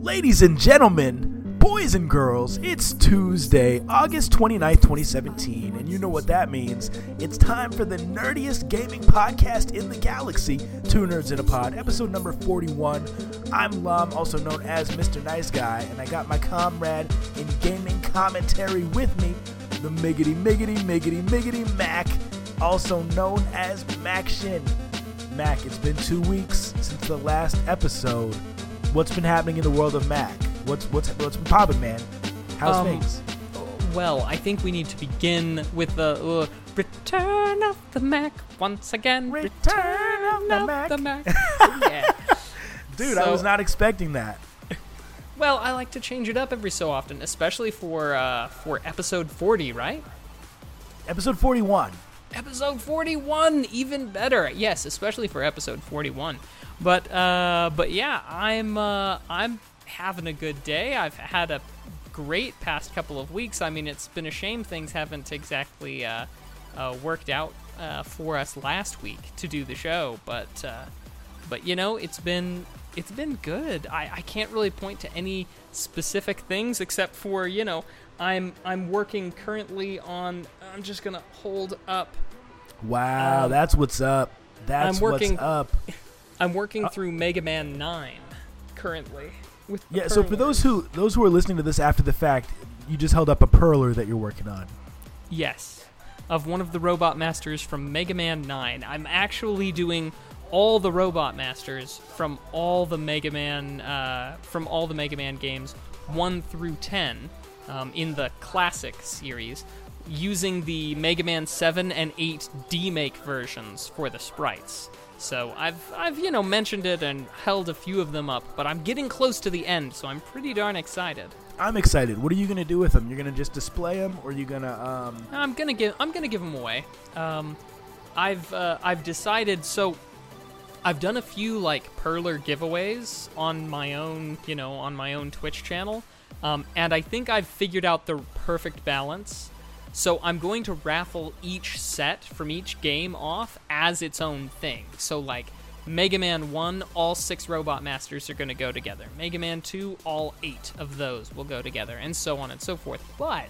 Ladies and gentlemen, boys and girls, it's Tuesday, August 29th, 2017, and you know what that means. It's time for the nerdiest gaming podcast in the galaxy, Two Nerds in a Pod, episode number 41. I'm Lum, also known as Mr. Nice Guy, and I got my comrade in gaming commentary with me, the Miggity Miggity Miggity Miggity Mac, also known as Mac Shin. Mac, it's been two weeks since the last episode. What's been happening in the world of Mac? What's what's what's been popping, man? How's Um, things? Well, I think we need to begin with the uh, return of the Mac once again. Return of the Mac. Mac. yeah. Dude, I was not expecting that. Well, I like to change it up every so often, especially for uh, for episode 40, right? Episode 41. Episode 41, even better. Yes, especially for episode 41. But uh, but yeah, I'm uh, I'm having a good day. I've had a great past couple of weeks. I mean, it's been a shame things haven't exactly uh, uh, worked out uh, for us last week to do the show, but uh, but you know, it's been it's been good. I, I can't really point to any specific things except for you know I'm I'm working currently on. I'm just gonna hold up Wow, Um, that's what's up. That's I'm working- what's up. I'm working through Mega Man 9 currently. With Yeah, so for those who those who are listening to this after the fact, you just held up a perler that you're working on. yes, of one of the Robot Masters from Mega Man 9. I'm actually doing all the Robot Masters from all the Mega Man uh, from all the Mega Man games 1 through 10 um, in the classic series using the Mega Man 7 and 8 demake versions for the sprites. So I've I've you know mentioned it and held a few of them up, but I'm getting close to the end, so I'm pretty darn excited. I'm excited. What are you gonna do with them? You're gonna just display them, or are you gonna um? I'm gonna give I'm gonna give them away. Um, I've uh, I've decided so. I've done a few like Perler giveaways on my own, you know, on my own Twitch channel, um, and I think I've figured out the perfect balance. So I'm going to raffle each set from each game off as its own thing. So like Mega Man 1, all 6 Robot Masters are going to go together. Mega Man 2, all 8 of those will go together and so on and so forth. But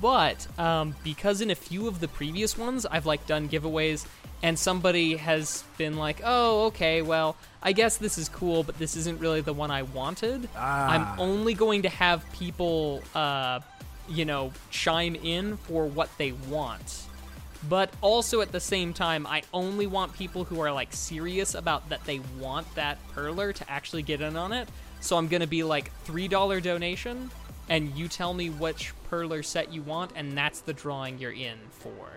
but um, because in a few of the previous ones I've like done giveaways and somebody has been like, "Oh, okay, well, I guess this is cool, but this isn't really the one I wanted." Ah. I'm only going to have people uh, you know, chime in for what they want. But also at the same time, I only want people who are like serious about that they want that perler to actually get in on it. So I'm gonna be like three dollar donation, and you tell me which perler set you want, and that's the drawing you're in for.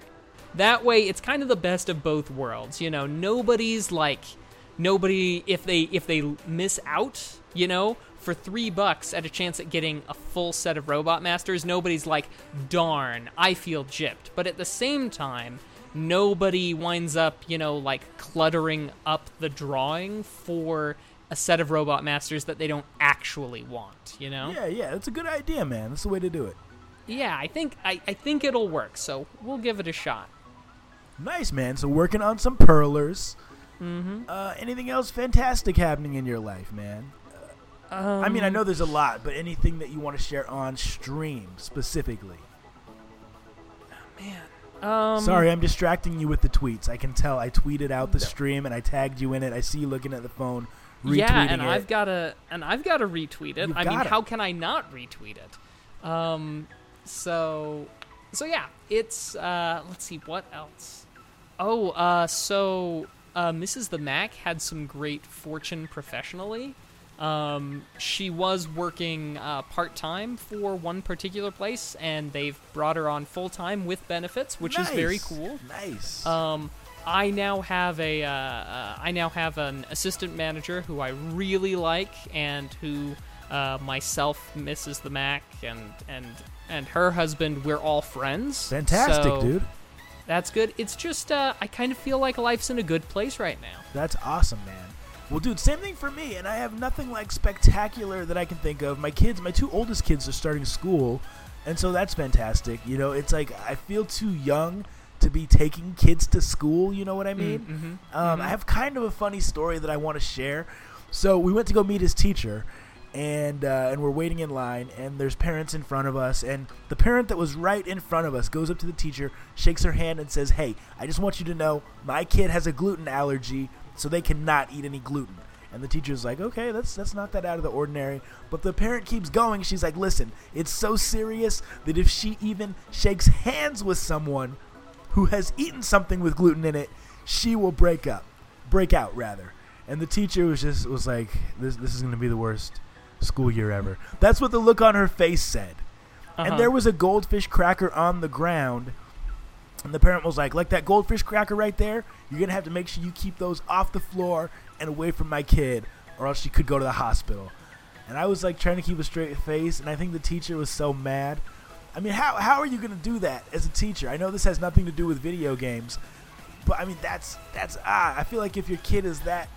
That way, it's kind of the best of both worlds. You know, nobody's like nobody if they if they miss out, you know, for three bucks at a chance at getting a full set of robot masters, nobody's like, darn, I feel gypped. But at the same time, nobody winds up, you know, like cluttering up the drawing for a set of robot masters that they don't actually want, you know? Yeah, yeah, that's a good idea, man. That's the way to do it. Yeah, I think I, I think it'll work, so we'll give it a shot. Nice, man. So working on some perlers. Mm-hmm. Uh, anything else fantastic happening in your life, man? I mean, I know there's a lot, but anything that you want to share on stream specifically. Um, Sorry, I'm distracting you with the tweets. I can tell. I tweeted out the stream and I tagged you in it. I see you looking at the phone, retweeting yeah, and it. I've got to and I've got to retweet it. You've I mean, gotta. how can I not retweet it? Um, so so yeah, it's uh, let's see what else. Oh, uh, so uh, Mrs. the Mac had some great fortune professionally. Um, she was working uh, part time for one particular place, and they've brought her on full time with benefits, which is very cool. Nice. Um, I now have a uh, uh, I now have an assistant manager who I really like, and who uh, myself, Mrs. the Mac, and and and her husband, we're all friends. Fantastic, So dude. That's good. It's just uh, I kind of feel like life's in a good place right now. That's awesome, man. Well, dude, same thing for me, and I have nothing like spectacular that I can think of. My kids, my two oldest kids, are starting school, and so that's fantastic. You know, it's like I feel too young to be taking kids to school. You know what I mean? mhm, Um, I have kind of a funny story that I want to share. So we went to go meet his teacher, and uh, and we're waiting in line, and there's parents in front of us, and the parent that was right in front of us goes up to the teacher, shakes her hand, and says, "Hey, I just want you to know my kid has a gluten allergy, so they cannot eat any gluten." And the teacher's like, "Okay, that's that's not that out of the ordinary." But the parent keeps going. She's like, "Listen, it's so serious that if she even shakes hands with someone who has eaten something with gluten in it, she will break up, break out rather." And the teacher was just was like, "This this is going to be the worst." School year ever. That's what the look on her face said. Uh-huh. And there was a goldfish cracker on the ground. And the parent was like, like that goldfish cracker right there, you're going to have to make sure you keep those off the floor and away from my kid, or else she could go to the hospital. And I was like trying to keep a straight face, and I think the teacher was so mad. I mean, how, how are you going to do that as a teacher? I know this has nothing to do with video games, but I mean, that's, that's, ah, I feel like if your kid is that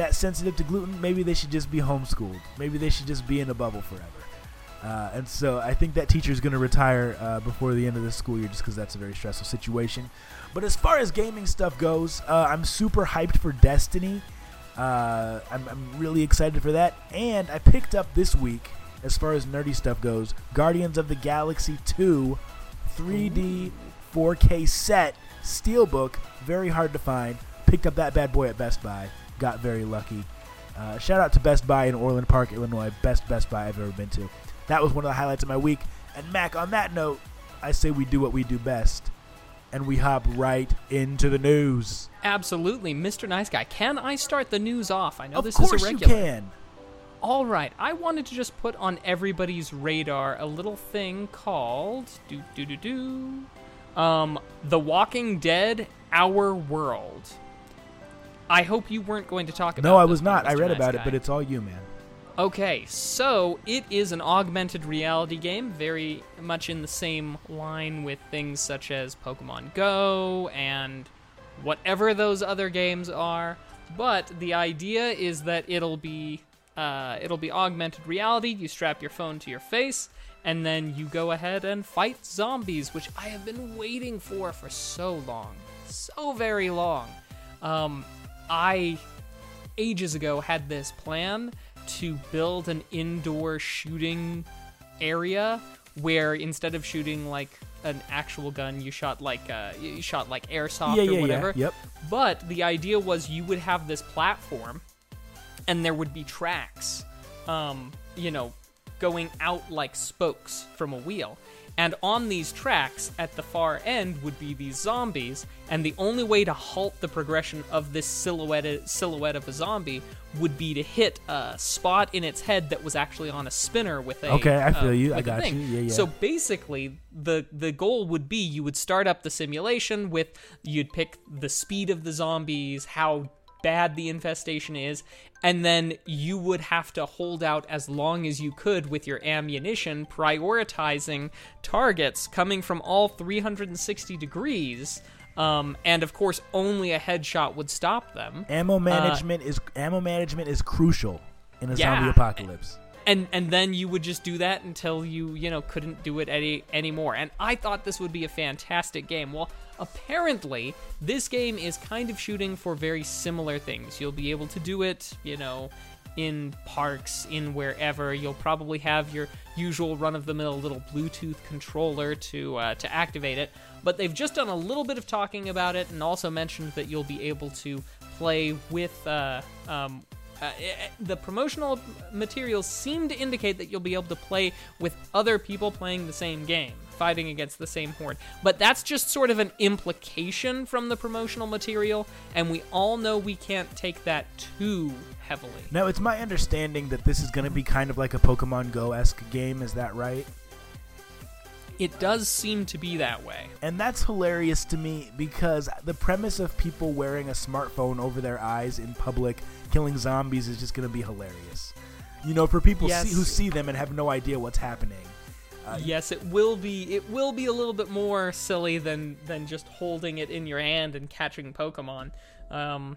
that sensitive to gluten, maybe they should just be homeschooled. Maybe they should just be in a bubble forever. Uh, and so I think that teacher is going to retire uh, before the end of this school year just because that's a very stressful situation. But as far as gaming stuff goes, uh, I'm super hyped for Destiny. Uh, I'm, I'm really excited for that. And I picked up this week, as far as nerdy stuff goes, Guardians of the Galaxy 2 3D 4K set Steelbook. Very hard to find. Picked up that bad boy at Best Buy got very lucky. Uh, shout out to Best Buy in Orland Park, Illinois. Best Best Buy I've ever been to. That was one of the highlights of my week. And Mac, on that note, I say we do what we do best, and we hop right into the news. Absolutely, Mr. Nice Guy. Can I start the news off? I know of this is irregular. you can. All right, I wanted to just put on everybody's radar a little thing called do do do do, um, The Walking Dead: Our World. I hope you weren't going to talk about. It. No, I was not. I read about it, but it's all you, man. Okay, so it is an augmented reality game, very much in the same line with things such as Pokemon Go and whatever those other games are. But the idea is that it'll be uh, it'll be augmented reality. You strap your phone to your face, and then you go ahead and fight zombies, which I have been waiting for for so long, so very long. Um, I ages ago had this plan to build an indoor shooting area where instead of shooting like an actual gun you shot like uh, you shot like airsoft Yeah, or yeah, yeah. whatever Yep. but the idea was you would have this platform and there would be tracks um, you know going out like spokes from a wheel and on these tracks at the far end would be these zombies and the only way to halt the progression of this silhouette silhouette of a zombie would be to hit a spot in its head that was actually on a spinner with a Okay, I feel um, you. I got you. Yeah, yeah. So basically the the goal would be you would start up the simulation with you'd pick the speed of the zombies how bad the infestation is and then you would have to hold out as long as you could with your ammunition prioritizing targets coming from all 360 degrees um, and of course only a headshot would stop them Ammo management is ammo management is crucial in a Yeah. zombie apocalypse. and and then you would just do that until you you know couldn't do it any anymore and i thought this would be a fantastic game well apparently this game is kind of shooting for very similar things. You'll be able to do it you know in parks in wherever. You'll probably have your usual run-of-the-mill little bluetooth controller to uh, to activate it. But they've just done a little bit of talking about it and also mentioned that you'll be able to play with uh, um, uh, eh, the promotional materials seem to indicate that you'll be able to play with other people playing the same game, fighting against the same horde. But that's just sort of an implication from the promotional material, and we all know we can't take that too heavily. Now, it's my understanding that this is going to be kind of like a Pokemon Go esque game. Is that right? It does seem to be that way. And that's hilarious to me because the premise of people wearing a smartphone over their eyes in public killing zombies is just going to be hilarious. You know, for people Yes. see, who see them and have no idea what's happening. Uh, yes, it will be. It will be a little bit more silly than than just holding it in your hand and catching Pokemon. Um,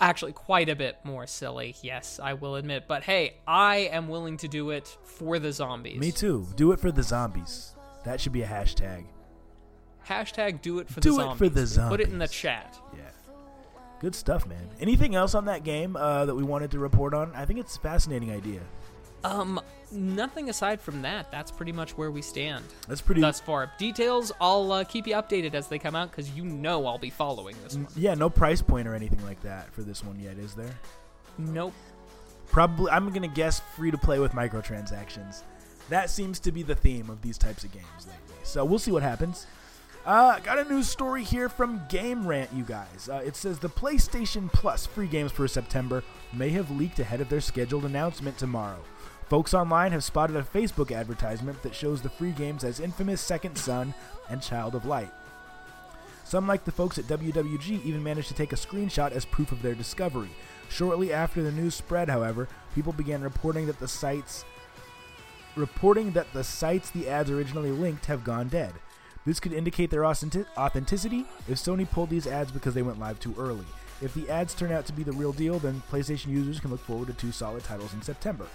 actually, quite a bit more silly. Yes, I will admit. But hey, I am willing to do it for the zombies. Me too. Do it for the zombies. That should be a hashtag. Hashtag do it for Do the it zombies. for the zombies. Put it in the chat. Yeah. Good stuff, man. Anything else on that game uh, that we wanted to report on? I think it's a fascinating idea. Um, nothing aside from that. That's pretty much where we stand That's pretty. thus far. Details, I'll uh, keep you updated as they come out because you know I'll be following this one. yeah, no price point or anything like that for this one yet, is there? Nope. Probably, I'm gonna guess free to play with microtransactions. That seems to be the theme of these types of games lately. So we'll see what happens. Uh, got a news story here from Game Rant, you guys. Uh, it says the PlayStation Plus free games for September may have leaked ahead of their scheduled announcement tomorrow. Folks online have spotted a Facebook advertisement that shows the free games as Infamous Second Son and Child of Light. Some, like the folks at WWG, even managed to take a screenshot as proof of their discovery. Shortly after the news spread, however, people began reporting that the sites reporting that the sites the ads originally linked have gone dead. This could indicate their authenticity if Sony pulled these ads because they went live too early. If the ads turn out to be the real deal, then PlayStation users can look forward to two solid titles in September.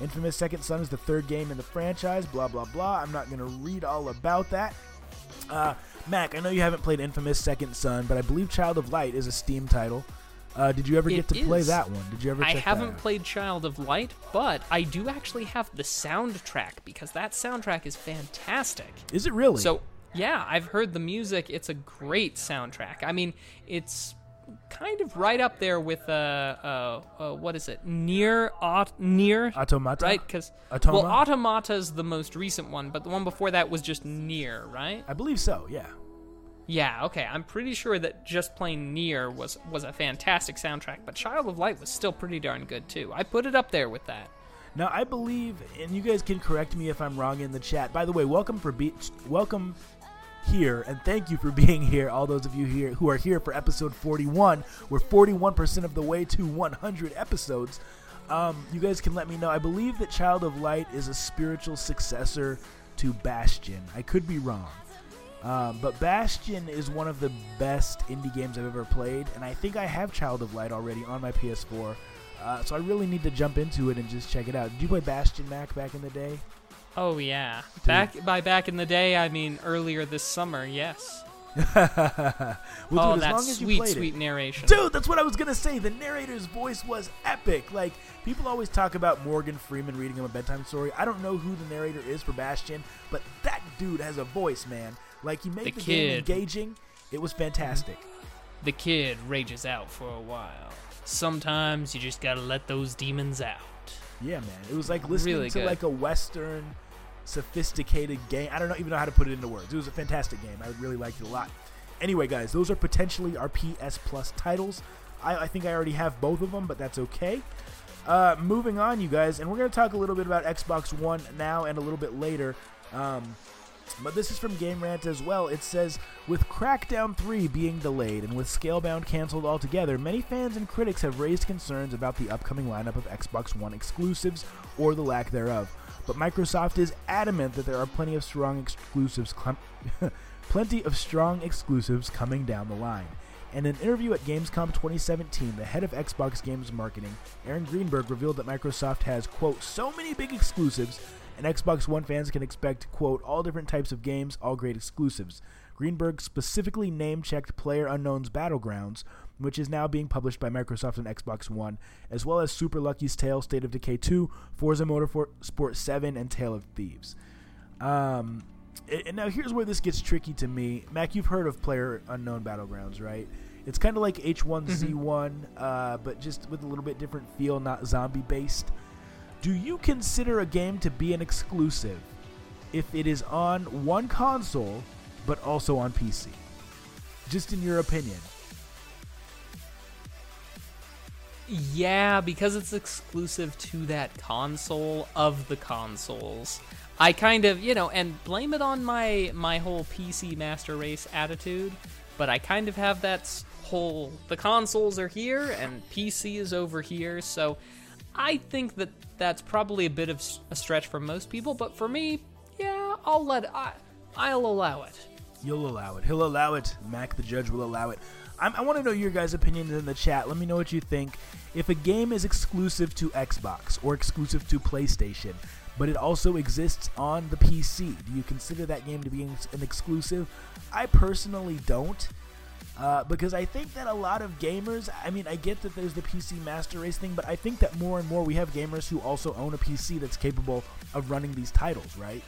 Infamous Second Son is the third game in the franchise, blah blah blah. I'm not going to read all about that. Uh, Mac, I know you haven't played Infamous Second Son, but I believe Child of Light is a Steam title. Uh, did you ever It get to play that one? Did you ever? I haven't played Child of Light, but I do actually have the soundtrack because that soundtrack is fantastic. Is it really? So, yeah, I've heard the music. It's a great soundtrack. I mean, it's kind of right up there with uh, uh, uh what is it? Nier aut- Nier Automata. right? Because well, Automata's the most recent one, but the one before that was just Nier, right? I believe so. Yeah. Yeah, okay. I'm pretty sure that just plain Nier was was a fantastic soundtrack, but Child of Light was still pretty darn good too. I put it up there with that. Now I believe, and you guys can correct me if I'm wrong in the chat. By the way, welcome for be- welcome here, and thank you for being here. All those of you here who are here for episode 41, we're 41% of the way to 100 episodes. Um, you guys can let me know. I believe that Child of Light is a spiritual successor to Bastion. I could be wrong. Um, but Bastion is one of the best indie games I've ever played, and I think I have Child of Light already on my PS4. Uh, so I really need to jump into it and just check it out. Did you play Bastion Mac back in the day? Oh yeah. Back by back in the day, I mean earlier this summer, yes. well, oh, dude, that sweet, sweet it. narration. Dude, that's what I was gonna say. The narrator's voice was epic. Like people always talk about Morgan Freeman reading him a bedtime story. I don't know who the narrator is for Bastion, but that dude has a voice, man. Like he made The the, game engaging. It was fantastic. Mm-hmm. The kid rages out for a while. Sometimes you just gotta let those demons out. Yeah, man. It was like listening Really to good. like a western, sophisticated game. I don't even know how to put it into words. It was a fantastic game. I really liked it a lot. Anyway, guys, those are potentially our PS Plus titles. I, I think I already have both of them, but that's okay. Uh, moving on, you guys, and we're going to talk a little bit about Xbox One now and a little bit later. Um, but this is from Game Rant as well. It says, with Crackdown 3 being delayed and with Scalebound canceled altogether, many fans and critics have raised concerns about the upcoming lineup of Xbox One exclusives or the lack thereof. But Microsoft is adamant that there are plenty of strong exclusives, plenty of strong exclusives coming down the line. In an interview at Gamescom 2017, the head of Xbox Games Marketing, Aaron Greenberg, revealed that Microsoft has, quote, so many big exclusives, and Xbox One fans can expect, quote, all different types of games, all great exclusives. Greenberg specifically name checked PlayerUnknown's Battlegrounds, which is now being published by Microsoft on Xbox One, as well as Super Lucky's Tale, State of Decay 2, Forza Motorsport 7, and Tale of Thieves. Um, and now here's where this gets tricky to me. Mac, you've heard of PlayerUnknown Battlegrounds, right? It's kind of like H1Z1, uh, but just with a little bit different feel, not zombie based. Do you consider a game to be an exclusive if it is on one console but also on PC? Just in your opinion. Yeah, because it's exclusive to that console of the consoles. I kind of, you know, and blame it on my my whole PC master race attitude, but I kind of have that whole the consoles are here and PC is over here, so I think that that's probably a bit of a stretch for most people, but for me, yeah, I'll let I I'll allow it. You'll allow it. He'll allow it. Mac the judge will allow it. I'm, I want to know your guys' opinions in the chat. Let me know what you think. If a game is exclusive to Xbox or exclusive to PlayStation, but it also exists on the PC, do you consider that game to be an exclusive? I personally don't. Uh, because I think that a lot of gamers, I mean, I get that there's the PC Master Race thing, but I think that more and more we have gamers who also own a PC that's capable of running these titles, right?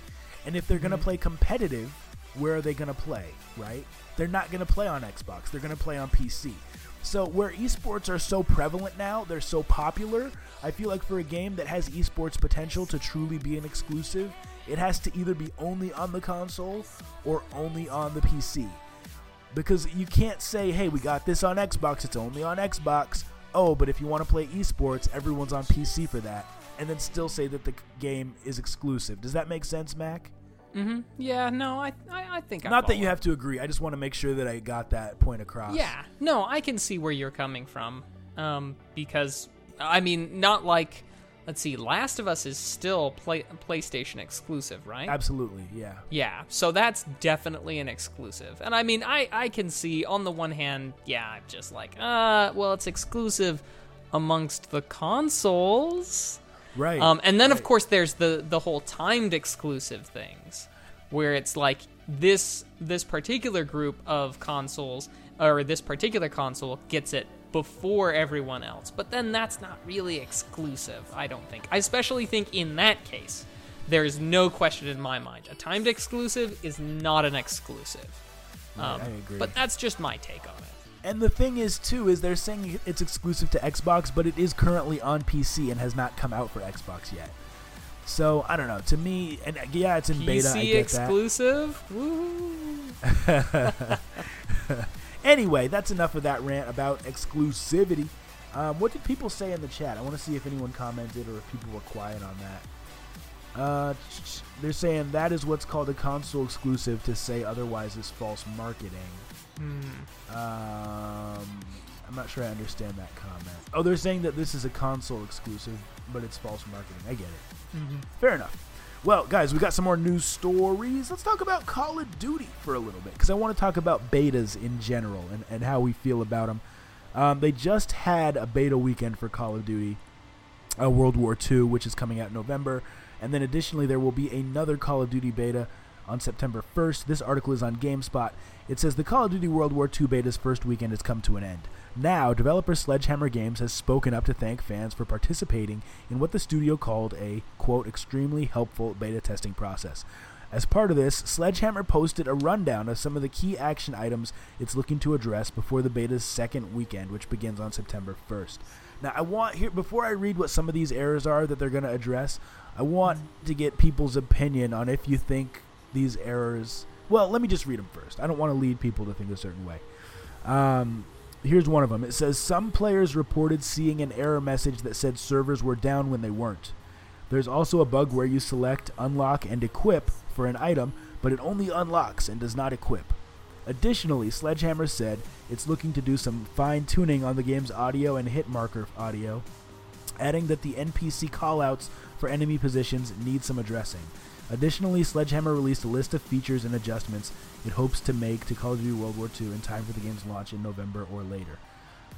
And if they're going to play competitive, where are they going to play, right? They're not going to play on Xbox, they're going to play on PC. So, where esports are so prevalent now, they're so popular, I feel like for a game that has esports potential to truly be an exclusive, it has to either be only on the console or only on the PC. Because you can't say, hey, we got this on Xbox, it's only on Xbox. Oh, but if you want to play esports, everyone's on PC for that. And then still say that the game is exclusive. Does that make sense, Mac? Mm-hmm. Yeah. No, I I, I think I Not that you have to agree. I just want to make sure that I got that point across. Yeah. No, I can see where you're coming from. Um, because I mean, not like, let's see, Last of Us is still play, PlayStation exclusive, right? Absolutely, yeah. Yeah, so that's definitely an exclusive. And I mean, I, I can see on the one hand, yeah, I'm just like, uh, well, it's exclusive amongst the consoles. Right. Um, and then of course there's the the whole timed exclusive things, where it's like this this particular group of consoles or this particular console gets it before everyone else. But then that's not really exclusive, I don't think. I especially think in that case, there is no question in my mind. A timed exclusive is not an exclusive. Um, I agree. But that's just my take on it. And the thing is, too, is they're saying it's exclusive to Xbox, but it is currently on PC and has not come out for Xbox yet. So I don't know. To me, and yeah, it's in beta. I PC get exclusive? Woo. that. Anyway, that's enough of that rant about exclusivity. Um, what did people say in the chat? I want to see if anyone commented or if people were quiet on that. Uh, they're saying that is what's called a console exclusive. To say otherwise is false marketing. Hmm. Um, I'm not sure I understand that comment. Oh, they're saying that this is a console exclusive, but it's false marketing. I get it. Mm-hmm. Fair enough. Well, guys, we got some more news stories. Let's talk about Call of Duty for a little bit because I want to talk about betas in general and, and how we feel about them. Um, they just had a beta weekend for Call of Duty uh, World War II, which is coming out in November. And then additionally, there will be another Call of Duty beta on September 1st. This article is on GameSpot. It says the Call of Duty World War II beta's first weekend has come to an end. Now, developer Sledgehammer Games has spoken up to thank fans for participating in what the studio called a, quote, extremely helpful beta testing process. As part of this, Sledgehammer posted a rundown of some of the key action items it's looking to address before the beta's second weekend, which begins on September 1st. Now, I want here before I read what some of these errors are that they're going to address, I want to get people's opinion on if you think these errors. Well, let me just read them first. I don't want to lead people to think a certain way. Um, here's one of them. It says some players reported seeing an error message that said servers were down when they weren't. There's also a bug where you select unlock and equip for an item, but it only unlocks and does not equip. Additionally, Sledgehammer said it's looking to do some fine tuning on the game's audio and hit marker audio, adding that the NPC callouts for enemy positions need some addressing. Additionally, Sledgehammer released a list of features and adjustments it hopes to make to Call of Duty World War II in time for the game's launch in November or later.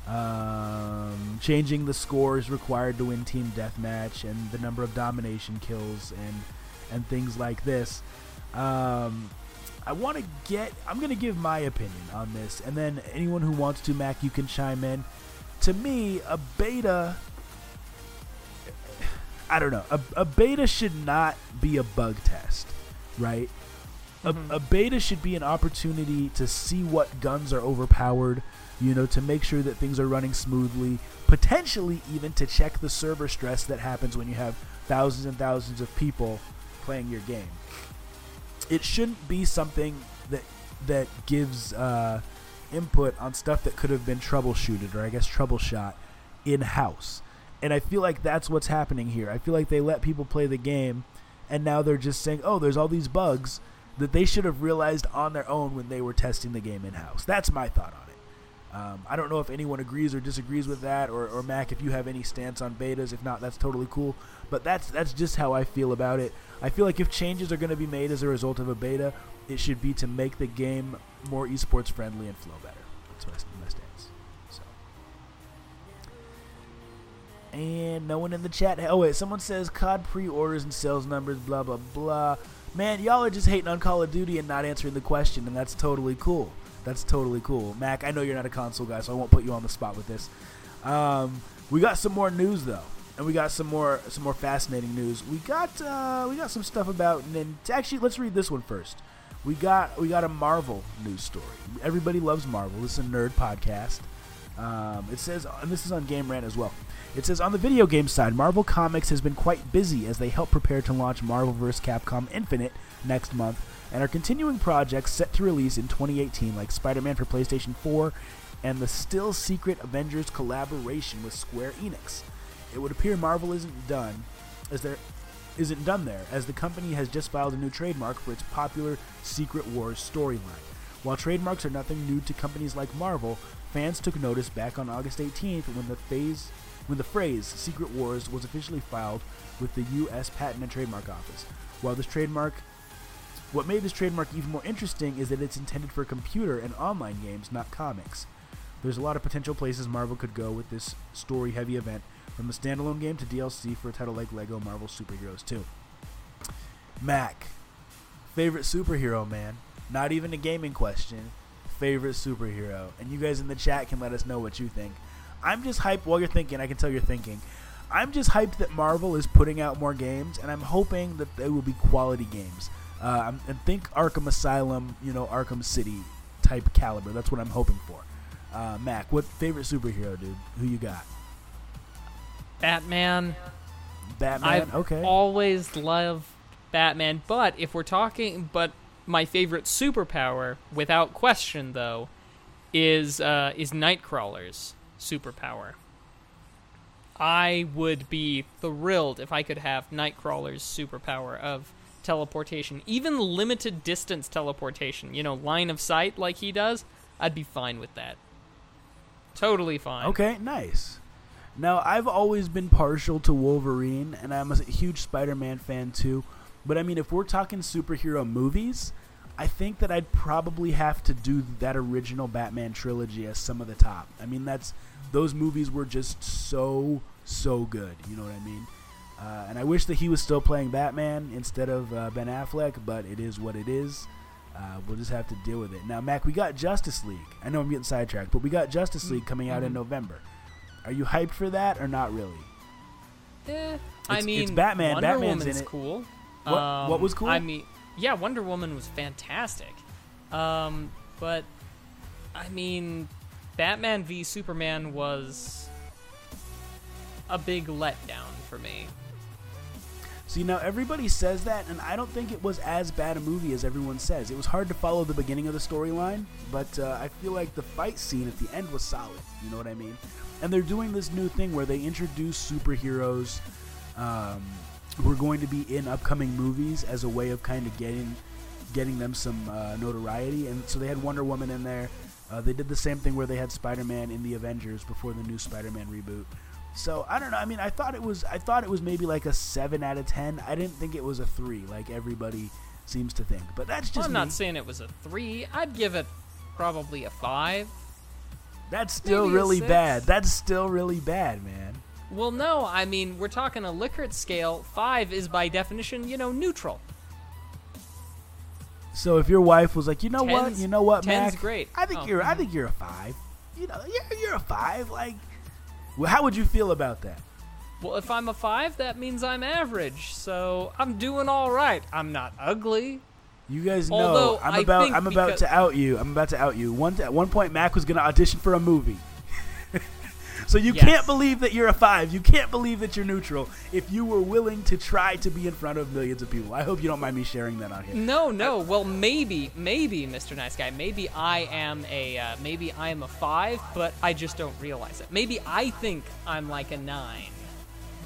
Um, changing the scores required to win team deathmatch and the number of domination kills and and things like this. Um, I want to get. I'm going to give my opinion on this, and then anyone who wants to, Mac, you can chime in. To me, a beta. I don't know. A, a beta should not be a bug test, right? A, Mhm. a beta should be an opportunity to see what guns are overpowered, you know, to make sure that things are running smoothly, potentially even to check the server stress that happens when you have thousands and thousands of people playing your game. It shouldn't be something that that gives uh, input on stuff that could have been troubleshooted or I guess troubleshot in house. And I feel like that's what's happening here. I feel like they let people play the game and now they're just saying, "Oh, there's all these bugs that they should have realized on their own when they were testing the game in house." That's my thought on it. Um, I don't know if anyone agrees or disagrees with that, or, or Mac, if you have any stance on betas. If not, that's totally cool. But that's that's just how I feel about it. I feel like if changes are going to be made as a result of a beta, it should be to make the game more esports friendly and flow better. That's my stance. And no one in the chat. Oh wait, someone says COD pre-orders and sales numbers. Blah blah blah. Man, y'all are just hating on Call of Duty and not answering the question, and that's totally cool. That's totally cool. Mac, I know you're not a console guy, so I won't put you on the spot with this. Um, we got some more news though, and we got some more some more fascinating news. We got uh, we got some stuff about Nin- Actually, let's read this one first. We got we got a Marvel news story. Everybody loves Marvel. This is a nerd podcast. Um, it says, and this is on Game Rant as well. It says on the video game side, Marvel Comics has been quite busy as they help prepare to launch Marvel vs. Capcom Infinite next month, and are continuing projects set to release in 2018, like Spider-Man for PlayStation 4 and the still secret Avengers collaboration with Square Enix. It would appear Marvel isn't done, as there isn't done there, as the company has just filed a new trademark for its popular Secret Wars storyline. While trademarks are nothing new to companies like Marvel, fans took notice back on August 18th when the phase when the phrase Secret Wars was officially filed with the US Patent and Trademark Office. While this trademark what made this trademark even more interesting is that it's intended for computer and online games, not comics. There's a lot of potential places Marvel could go with this story heavy event, from a standalone game to DLC for a title like Lego Marvel Superheroes 2. Mac, favorite superhero, man. Not even a gaming question. Favorite superhero. And you guys in the chat can let us know what you think. I'm just hyped while you're thinking. I can tell you're thinking. I'm just hyped that Marvel is putting out more games, and I'm hoping that they will be quality games. Uh, and think Arkham Asylum, you know, Arkham City type caliber. That's what I'm hoping for. Uh, Mac, what favorite superhero, dude? Who you got? Batman. Batman. I've okay. always loved Batman, but if we're talking, but my favorite superpower, without question, though, is uh, is Nightcrawler's superpower. I would be thrilled if I could have Nightcrawler's superpower of teleportation, even limited distance teleportation. You know, line of sight like he does. I'd be fine with that. Totally fine. Okay, nice. Now, I've always been partial to Wolverine, and I'm a huge Spider Man fan too. But I mean, if we're talking superhero movies, I think that I'd probably have to do that original Batman trilogy as some of the top. I mean, that's those movies were just so so good. You know what I mean? Uh, and I wish that he was still playing Batman instead of uh, Ben Affleck, but it is what it is. Uh, we'll just have to deal with it. Now, Mac, we got Justice League. I know I'm getting sidetracked, but we got Justice League coming out in Mhm. November. Are you hyped for that or not really? Eh, I It's- mean, it's Batman. Wonder Batman's in it. cool. What- Um, what was cool? I mean, yeah, Wonder Woman was fantastic. Um, but I mean, Batman v Superman was a big letdown for me. See, now everybody says that, and I don't think it was as bad a movie as everyone says. It was hard to follow the beginning of the storyline, but uh, I feel like the fight scene at the end was solid. You know what I mean? And they're doing this new thing where they introduce superheroes um, who are going to be in upcoming movies as a way of kind of getting getting them some uh, notoriety. And so they had Wonder Woman in there. Uh, they did the same thing where they had Spider-Man in the Avengers before the new Spider-Man reboot. So I don't know. I mean, I thought it was. I thought it was maybe like a seven out of ten. I didn't think it was a three, like everybody seems to think. But that's just Well, I'm me. not saying it was a three. I'd give it probably a five. that's still maybe really bad. That's still really bad, man. Well, no, I mean we're talking a Likert scale. Five is by definition, you know, neutral. So if your wife was like, you know what, Ten's- you know what, ten's Mac, great. I think Oh, you're. I mhm. think you're a five. You know, you're, you're a five. Like, well, how would you feel about that? Well, if I'm a five, that means I'm average. So I'm doing all right. I'm not ugly. You guys know Although, I'm I about. think I'm about because- to out you. I'm about to out you. One at one point, Mac was going to audition for a movie. so you Yes. can't believe that you're a five. You can't believe that you're neutral. If you were willing to try to be in front of millions of people, I hope you don't mind me sharing that on here. No, no. Well, maybe, maybe, Mr. Nice Guy. Maybe I am a, uh, maybe I am a five, but I just don't realize it. Maybe I think I'm like a nine,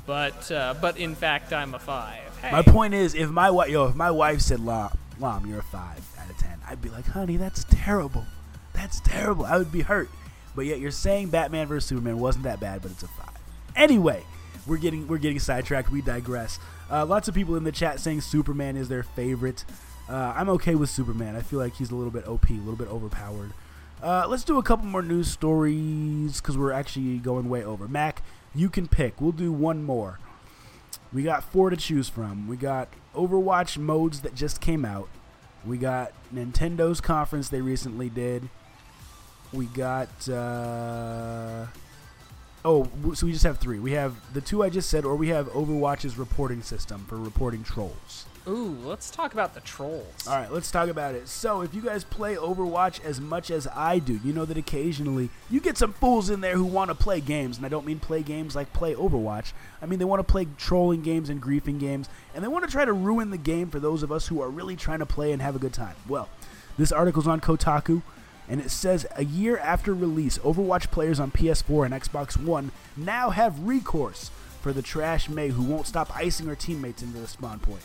but, uh, but in fact I'm a five. Hey. My point is, if my wife, yo, if my wife said, "Lom, Lom, you're a five out of 10, I'd be like, "Honey, that's terrible. That's terrible." I would be hurt. But yet you're saying Batman vs Superman wasn't that bad, but it's a five. Anyway, we're getting we're getting sidetracked. We digress. Uh, lots of people in the chat saying Superman is their favorite. Uh, I'm okay with Superman. I feel like he's a little bit OP, a little bit overpowered. Uh, let's do a couple more news stories because we're actually going way over. Mac, you can pick. We'll do one more. We got four to choose from. We got Overwatch modes that just came out. We got Nintendo's conference they recently did. We got. Uh, oh, so we just have three. We have the two I just said, or we have Overwatch's reporting system for reporting trolls. Ooh, let's talk about the trolls. All right, let's talk about it. So, if you guys play Overwatch as much as I do, you know that occasionally you get some fools in there who want to play games, and I don't mean play games like play Overwatch. I mean they want to play trolling games and griefing games, and they want to try to ruin the game for those of us who are really trying to play and have a good time. Well, this article's on Kotaku, and it says a year after release, Overwatch players on PS4 and Xbox One now have recourse for the trash Mei who won't stop icing her teammates into the spawn point.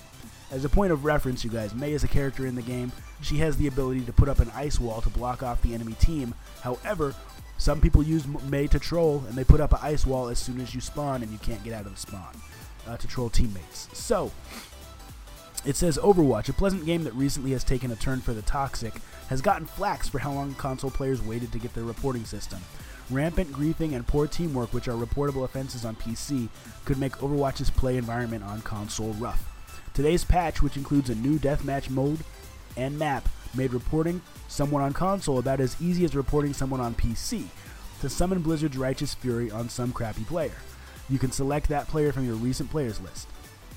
As a point of reference, you guys, Mei is a character in the game. She has the ability to put up an ice wall to block off the enemy team. However, some people use Mei to troll, and they put up an ice wall as soon as you spawn and you can't get out of the spawn uh, to troll teammates. So, it says Overwatch, a pleasant game that recently has taken a turn for the toxic, has gotten flax for how long console players waited to get their reporting system. Rampant griefing and poor teamwork, which are reportable offenses on PC, could make Overwatch's play environment on console rough. Today's patch, which includes a new deathmatch mode and map, made reporting someone on console about as easy as reporting someone on PC to summon Blizzard's Righteous Fury on some crappy player. You can select that player from your recent players list.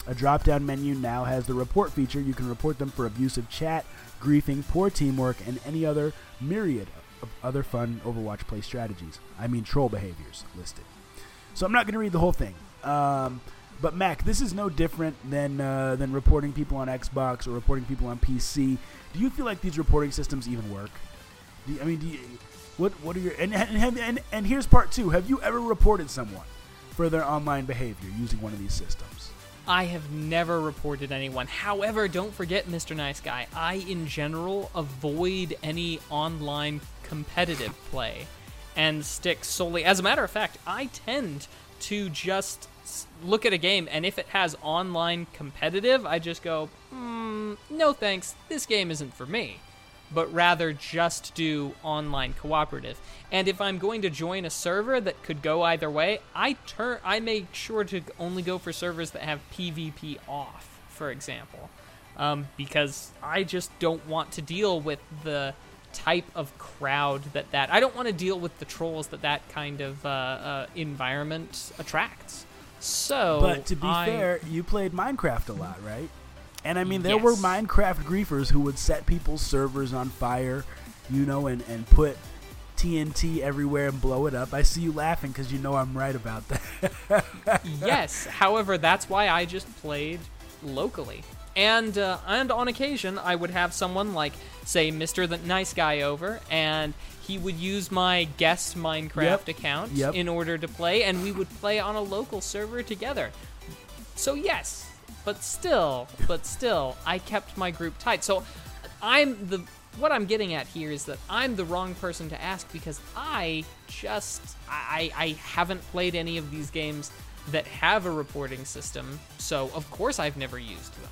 A drop down menu now has the report feature. You can report them for abusive chat, griefing, poor teamwork, and any other myriad of other fun Overwatch play strategies. I mean, troll behaviors listed. So I'm not going to read the whole thing. Um, but Mac, this is no different than uh, than reporting people on Xbox or reporting people on PC. Do you feel like these reporting systems even work? You, I mean, do you, what what are your and and, and and here's part two. Have you ever reported someone for their online behavior using one of these systems? I have never reported anyone. However, don't forget, Mr. Nice Guy, I in general avoid any online competitive play and stick solely. As a matter of fact, I tend to just look at a game, and if it has online competitive, I just go, mm, no thanks, this game isn't for me. But rather just do online cooperative. And if I'm going to join a server that could go either way, I turn I make sure to only go for servers that have PvP off, for example, um, because I just don't want to deal with the type of crowd that that I don't want to deal with the trolls that that kind of uh, uh, environment attracts. So, but to be I, fair, you played Minecraft a lot, right? And I mean, there Yes. were Minecraft griefers who would set people's servers on fire, you know, and, and put TNT everywhere and blow it up. I see you laughing because you know I'm right about that. yes. However, that's why I just played locally. And uh, and on occasion, I would have someone like, say, Mister the Nice Guy over, and he would use my guest Minecraft Yep. account Yep. in order to play, and we would play on a local server together. So yes, but still, but still, I kept my group tight. So I'm the what I'm getting at here is that I'm the wrong person to ask because I just I I haven't played any of these games that have a reporting system. So of course I've never used them.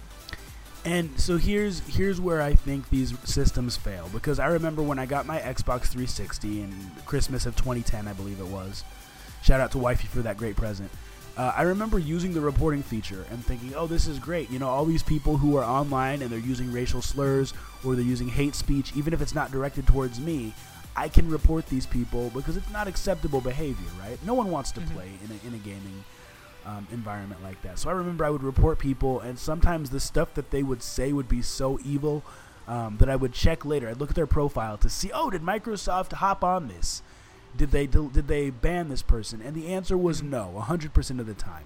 And so here's here's where I think these systems fail because I remember when I got my Xbox 360 in Christmas of 2010, I believe it was. Shout out to wifey for that great present. Uh, I remember using the reporting feature and thinking, "Oh, this is great! You know, all these people who are online and they're using racial slurs or they're using hate speech, even if it's not directed towards me, I can report these people because it's not acceptable behavior, right? No one wants to play in a, in a gaming um, environment like that. So I remember I would report people, and sometimes the stuff that they would say would be so evil um, that I would check later. I'd look at their profile to see, oh, did Microsoft hop on this? Did they did they ban this person? And the answer was no, 100% of the time.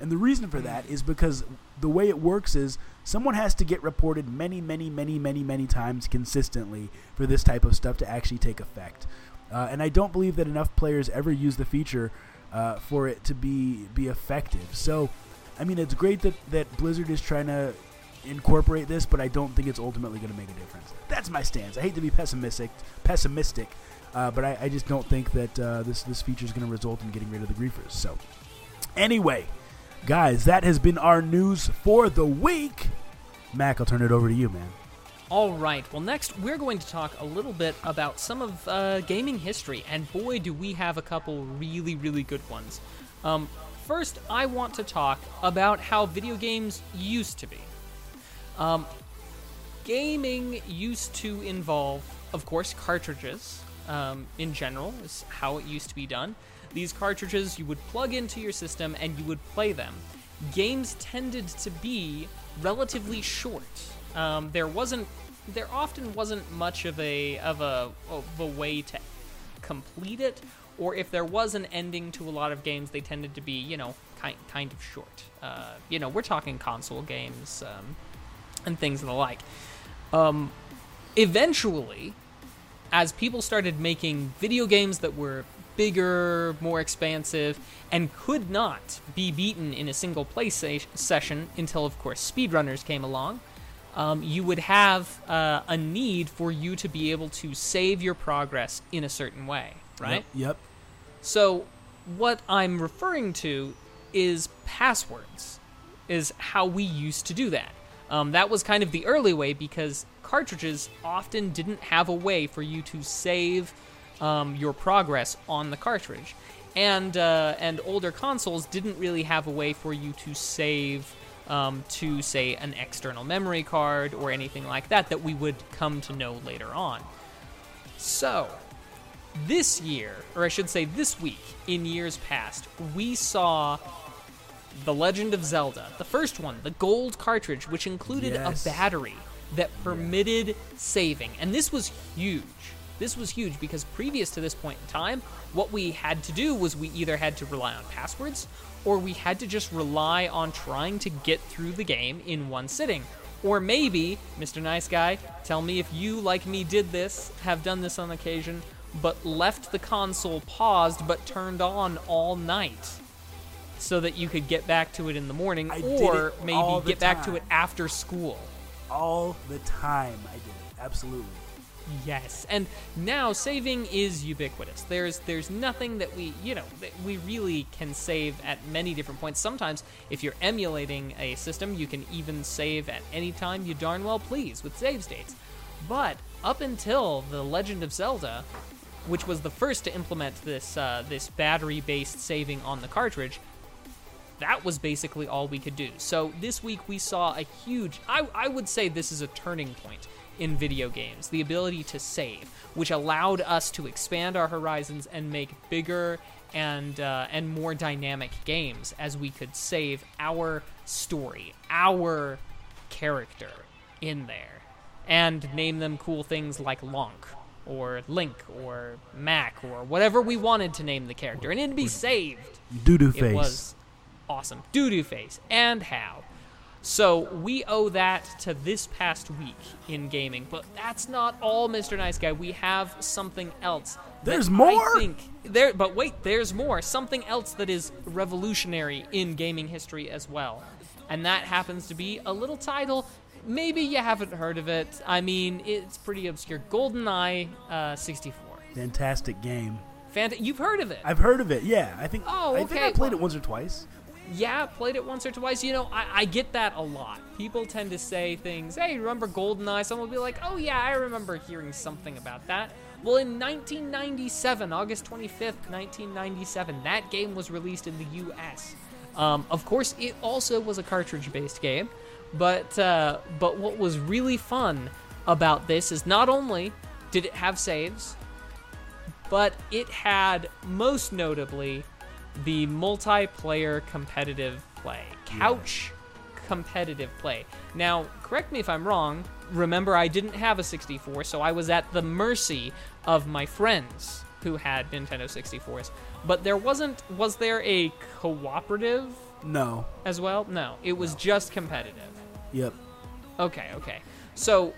And the reason for that is because the way it works is someone has to get reported many, many, many, many, many times consistently for this type of stuff to actually take effect. Uh, and I don't believe that enough players ever use the feature uh, for it to be be effective. So, I mean, it's great that that Blizzard is trying to incorporate this, but I don't think it's ultimately going to make a difference. That's my stance. I hate to be pessimistic, pessimistic, uh, but I, I just don't think that uh, this this feature is going to result in getting rid of the griefers. So, anyway, guys, that has been our news for the week. Mac, I'll turn it over to you, man. All right. Well, next we're going to talk a little bit about some of uh, gaming history, and boy, do we have a couple really, really good ones. Um, first, I want to talk about how video games used to be. Um, gaming used to involve, of course, cartridges, um, in general, is how it used to be done. These cartridges you would plug into your system and you would play them. Games tended to be relatively short. Um, there wasn't, there often wasn't much of a of a of a way to complete it, or if there was an ending to a lot of games, they tended to be you know kind kind of short. Uh, you know, we're talking console games um, and things and the like. Um, eventually, as people started making video games that were bigger, more expansive, and could not be beaten in a single play se- session until, of course, speedrunners came along, um, you would have uh, a need for you to be able to save your progress in a certain way, right? Yep. So, what I'm referring to is passwords, is how we used to do that. Um, that was kind of the early way because cartridges often didn't have a way for you to save um, your progress on the cartridge, and uh, and older consoles didn't really have a way for you to save um, to say an external memory card or anything like that that we would come to know later on. So, this year, or I should say this week, in years past, we saw The Legend of Zelda, the first one, the gold cartridge, which included Yes. a battery that permitted saving. And this was huge. This was huge because previous to this point in time, what we had to do was we either had to rely on passwords or we had to just rely on trying to get through the game in one sitting. Or maybe, Mr. Nice Guy, tell me if you, like me, did this, have done this on occasion, but left the console paused but turned on all night so that you could get back to it in the morning I or maybe get back to it after school. All the time I did it. Absolutely. Yes, and now saving is ubiquitous. There's there's nothing that we you know that we really can save at many different points. Sometimes if you're emulating a system, you can even save at any time you darn well please with save states. But up until the Legend of Zelda, which was the first to implement this uh, this battery-based saving on the cartridge, that was basically all we could do. So this week we saw a huge, I, I would say this is a turning point in video games the ability to save, which allowed us to expand our horizons and make bigger and, uh, and more dynamic games as we could save our story, our character in there, and name them cool things like Lonk. Or Link, or Mac, or whatever we wanted to name the character, and it'd be saved Doo doo it face. was awesome. Doo doo face. And how. So we owe that to this past week in gaming. But that's not all, Mr. Nice Guy. We have something else. There's I more? think there but wait, there's more. Something else that is revolutionary in gaming history as well. And that happens to be a little title. Maybe you haven't heard of it. I mean, it's pretty obscure. GoldenEye uh, 64. Fantastic game. Fant- You've heard of it. I've heard of it. Yeah, I think. Oh, okay. I think. I played it once or twice. Yeah, played it once or twice. You know, I, I get that a lot. People tend to say things, hey, remember GoldenEye? Someone will be like, oh, yeah, I remember hearing something about that. Well, in 1997, August 25th, 1997, that game was released in the US. Um, of course, it also was a cartridge based game, but, uh, but what was really fun about this is not only did it have saves, but it had most notably the multiplayer competitive play, couch competitive play. Now, correct me if I'm wrong. Remember, I didn't have a 64, so I was at the mercy of my friends who had Nintendo 64s. But there wasn't. Was there a cooperative No. as well? No, it was just competitive. Yep. Okay, okay. So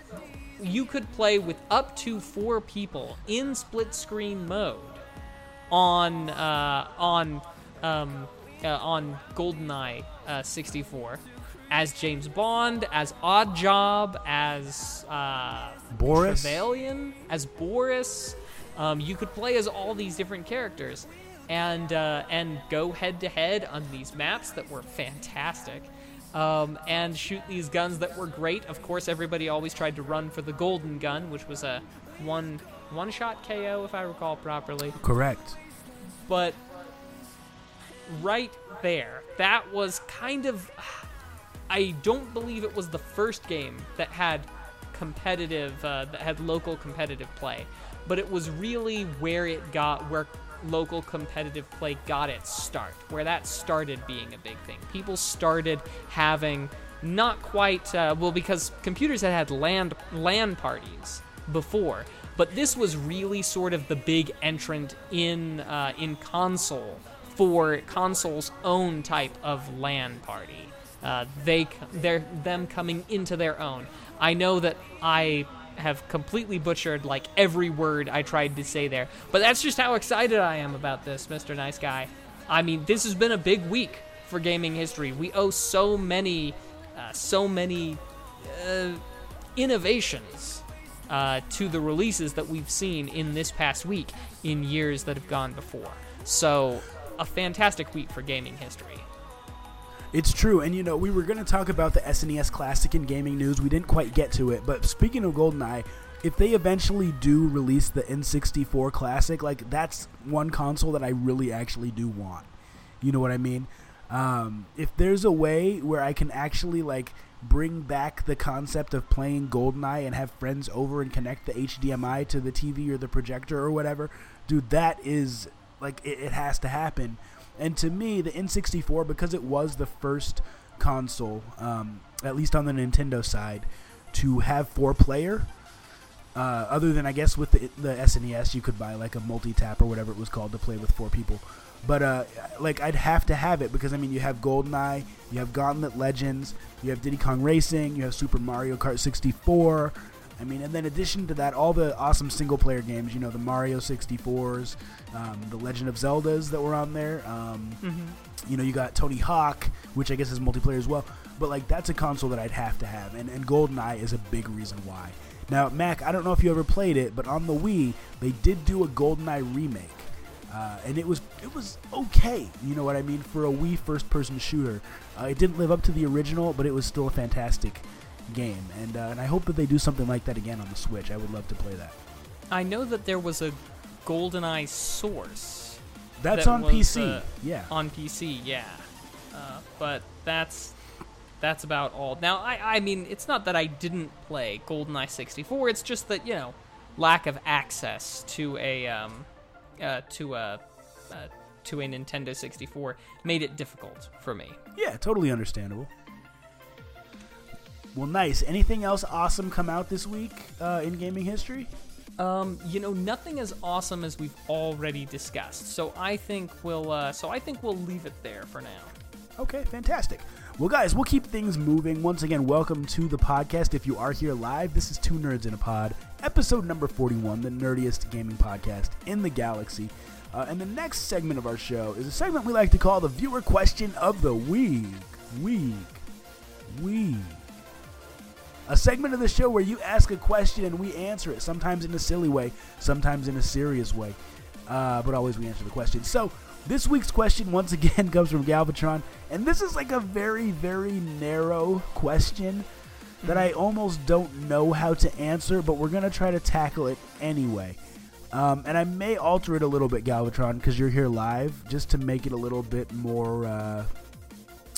you could play with up to four people in split screen mode on uh, on um, uh, on GoldenEye uh, 64 as James Bond, as Odd Job, as uh, Boris? Trevelyan, as Boris. Um, you could play as all these different characters and uh, and go head to head on these maps that were fantastic. Um, and shoot these guns that were great. Of course, everybody always tried to run for the golden gun, which was a one one shot KO, if I recall properly. Correct. But right there, that was kind of. I don't believe it was the first game that had competitive uh, that had local competitive play, but it was really where it got where local competitive play got its start, where that started being a big thing. People started having not quite uh, well because computers had had land LAN parties before, but this was really sort of the big entrant in uh, in console for console's own type of LAN party. Uh, they they're them coming into their own. I know that I have completely butchered like every word I tried to say there, but that's just how excited I am about this, Mr. Nice Guy. I mean, this has been a big week for gaming history. We owe so many, uh, so many uh, innovations uh, to the releases that we've seen in this past week in years that have gone before. So, a fantastic week for gaming history. It's true, and you know we were going to talk about the SNES Classic in gaming news. We didn't quite get to it, but speaking of GoldenEye, if they eventually do release the N64 Classic, like that's one console that I really actually do want. You know what I mean? Um, if there's a way where I can actually like bring back the concept of playing GoldenEye and have friends over and connect the HDMI to the TV or the projector or whatever, dude, that is like it, it has to happen and to me, the N64, because it was the first console, um, at least on the Nintendo side, to have four player. Uh, other than I guess with the, the SNES, you could buy like a multi tap or whatever it was called to play with four people. But uh, like I'd have to have it because I mean you have GoldenEye, you have Gauntlet Legends, you have Diddy Kong Racing, you have Super Mario Kart 64, I mean, and then in addition to that, all the awesome single player games, you know, the Mario 64s, um, the Legend of Zeldas that were on there. Um, mm-hmm. You know, you got Tony Hawk, which I guess is multiplayer as well. But, like, that's a console that I'd have to have. And, and GoldenEye is a big reason why. Now, Mac, I don't know if you ever played it, but on the Wii, they did do a GoldenEye remake. Uh, and it was it was okay, you know what I mean, for a Wii first-person shooter. Uh, it didn't live up to the original, but it was still a fantastic game, and uh, and I hope that they do something like that again on the Switch. I would love to play that. I know that there was a GoldenEye Source. That's that on was, PC. uh, yeah. On PC, yeah. Uh, but that's that's about all. Now, I I mean, it's not that I didn't play GoldenEye 64. It's just that you know, lack of access to a um, uh, to a uh, to a Nintendo 64 made it difficult for me. Yeah, totally understandable. Well, nice. Anything else awesome come out this week uh, in gaming history? Um, you know, nothing as awesome as we've already discussed. So I think we'll uh, so I think we'll leave it there for now. Okay, fantastic. Well, guys, we'll keep things moving. Once again, welcome to the podcast. If you are here live, this is Two Nerds in a Pod, episode number 41, the nerdiest gaming podcast in the galaxy. Uh, and the next segment of our show is a segment we like to call the viewer question of the week. Week. Week. A segment of the show where you ask a question and we answer it, sometimes in a silly way, sometimes in a serious way. Uh, but always we answer the question. So, this week's question, once again, comes from Galvatron. And this is like a very, very narrow question that I almost don't know how to answer, but we're going to try to tackle it anyway. Um, and I may alter it a little bit, Galvatron, because you're here live, just to make it a little bit more uh,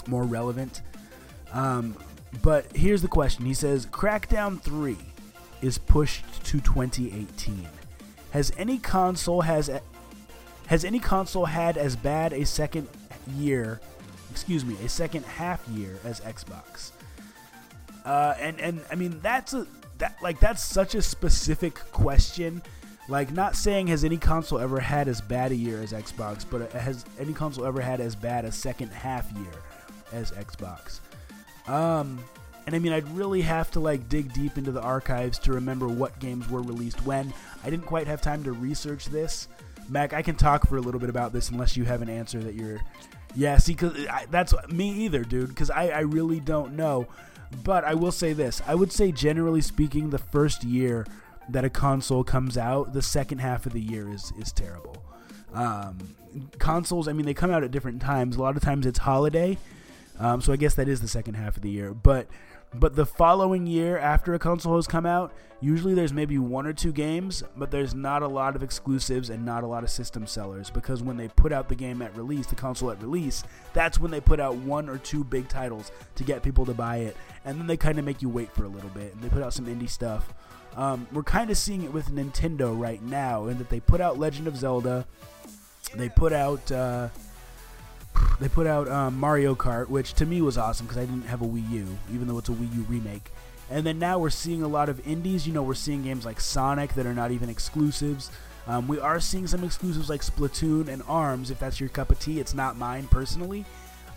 more relevant. Um, but here's the question. He says Crackdown 3 is pushed to 2018. Has any console has has any console had as bad a second year, excuse me, a second half year as Xbox? Uh, and and I mean that's a that like that's such a specific question. Like not saying has any console ever had as bad a year as Xbox, but has any console ever had as bad a second half year as Xbox? Um, and I mean, I'd really have to like dig deep into the archives to remember what games were released when. I didn't quite have time to research this. Mac, I can talk for a little bit about this unless you have an answer that you're. Yeah, see, cause I, that's me either, dude. Because I, I really don't know. But I will say this: I would say, generally speaking, the first year that a console comes out, the second half of the year is is terrible. Um, consoles, I mean, they come out at different times. A lot of times it's holiday. Um, so I guess that is the second half of the year. But but the following year, after a console has come out, usually there's maybe one or two games, but there's not a lot of exclusives and not a lot of system sellers because when they put out the game at release, the console at release, that's when they put out one or two big titles to get people to buy it, and then they kind of make you wait for a little bit and they put out some indie stuff. Um, we're kind of seeing it with Nintendo right now, in that they put out Legend of Zelda, they put out. Uh, they put out um, Mario Kart, which to me was awesome because I didn't have a Wii U, even though it's a Wii U remake. And then now we're seeing a lot of indies. You know, we're seeing games like Sonic that are not even exclusives. Um, we are seeing some exclusives like Splatoon and ARMS. If that's your cup of tea, it's not mine personally.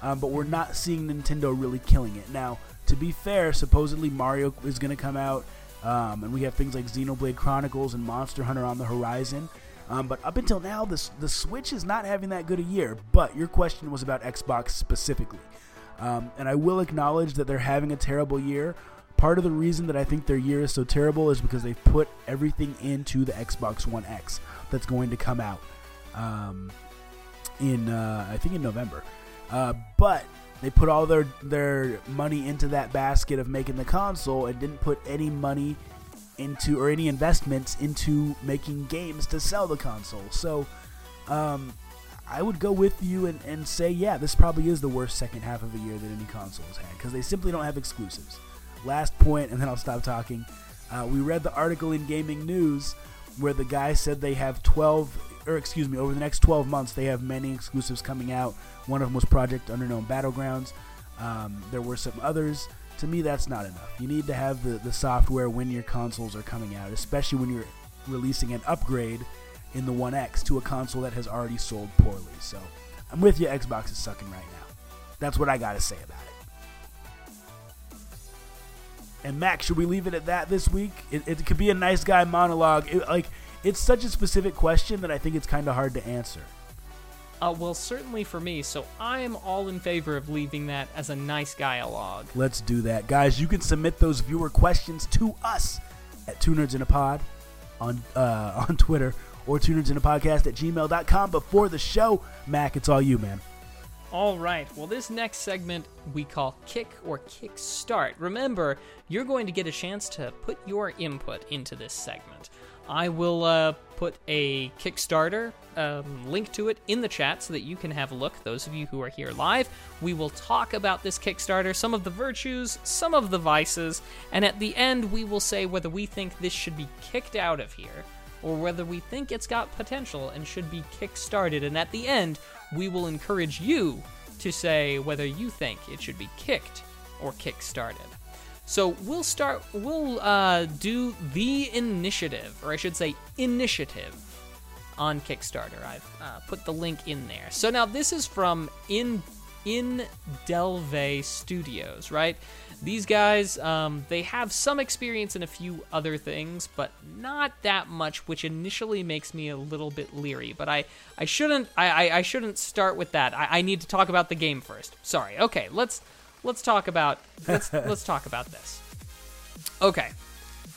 Um, but we're not seeing Nintendo really killing it. Now, to be fair, supposedly Mario is going to come out, um, and we have things like Xenoblade Chronicles and Monster Hunter on the horizon. Um, but up until now, the, the Switch is not having that good a year. But your question was about Xbox specifically. Um, and I will acknowledge that they're having a terrible year. Part of the reason that I think their year is so terrible is because they've put everything into the Xbox One X that's going to come out um, in, uh, I think, in November. Uh, but they put all their their money into that basket of making the console and didn't put any money into or any investments into making games to sell the console. So um, I would go with you and, and say, yeah, this probably is the worst second half of a year that any console has had because they simply don't have exclusives. Last point, and then I'll stop talking. Uh, we read the article in Gaming News where the guy said they have 12, or excuse me, over the next 12 months, they have many exclusives coming out. One of them was Project Underknown Battlegrounds. Um, there were some others to me that's not enough. You need to have the, the software when your consoles are coming out especially when you're releasing an upgrade in the one x to a console that has already sold poorly. So i'm with you xbox is sucking right now. That's what i gotta say about it. And max should we leave it at that this week? It, it could be a nice guy monologue. It, like it's such a specific question that i think it's kind of hard to answer uh, well, certainly for me, so I am all in favor of leaving that as a nice dialogue. Let's do that. Guys, you can submit those viewer questions to us at Two Nerds in a Pod on, uh, on Twitter or Two Nerds in a Podcast at gmail.com. Before the show, Mac, it's all you, man. All right. Well, this next segment we call Kick or Kick Start. Remember, you're going to get a chance to put your input into this segment. I will uh, put a Kickstarter um, link to it in the chat so that you can have a look. Those of you who are here live, we will talk about this Kickstarter, some of the virtues, some of the vices, and at the end, we will say whether we think this should be kicked out of here or whether we think it's got potential and should be kick-started. And at the end, we will encourage you to say whether you think it should be kicked or kick-started. So we'll start. We'll uh, do the initiative, or I should say, initiative, on Kickstarter. I've uh, put the link in there. So now this is from in in Delve Studios, right? These guys, um, they have some experience in a few other things, but not that much, which initially makes me a little bit leery. But I, I shouldn't, I, I, shouldn't start with that. I, I need to talk about the game first. Sorry. Okay, let's let's talk about let's let's talk about this. Okay,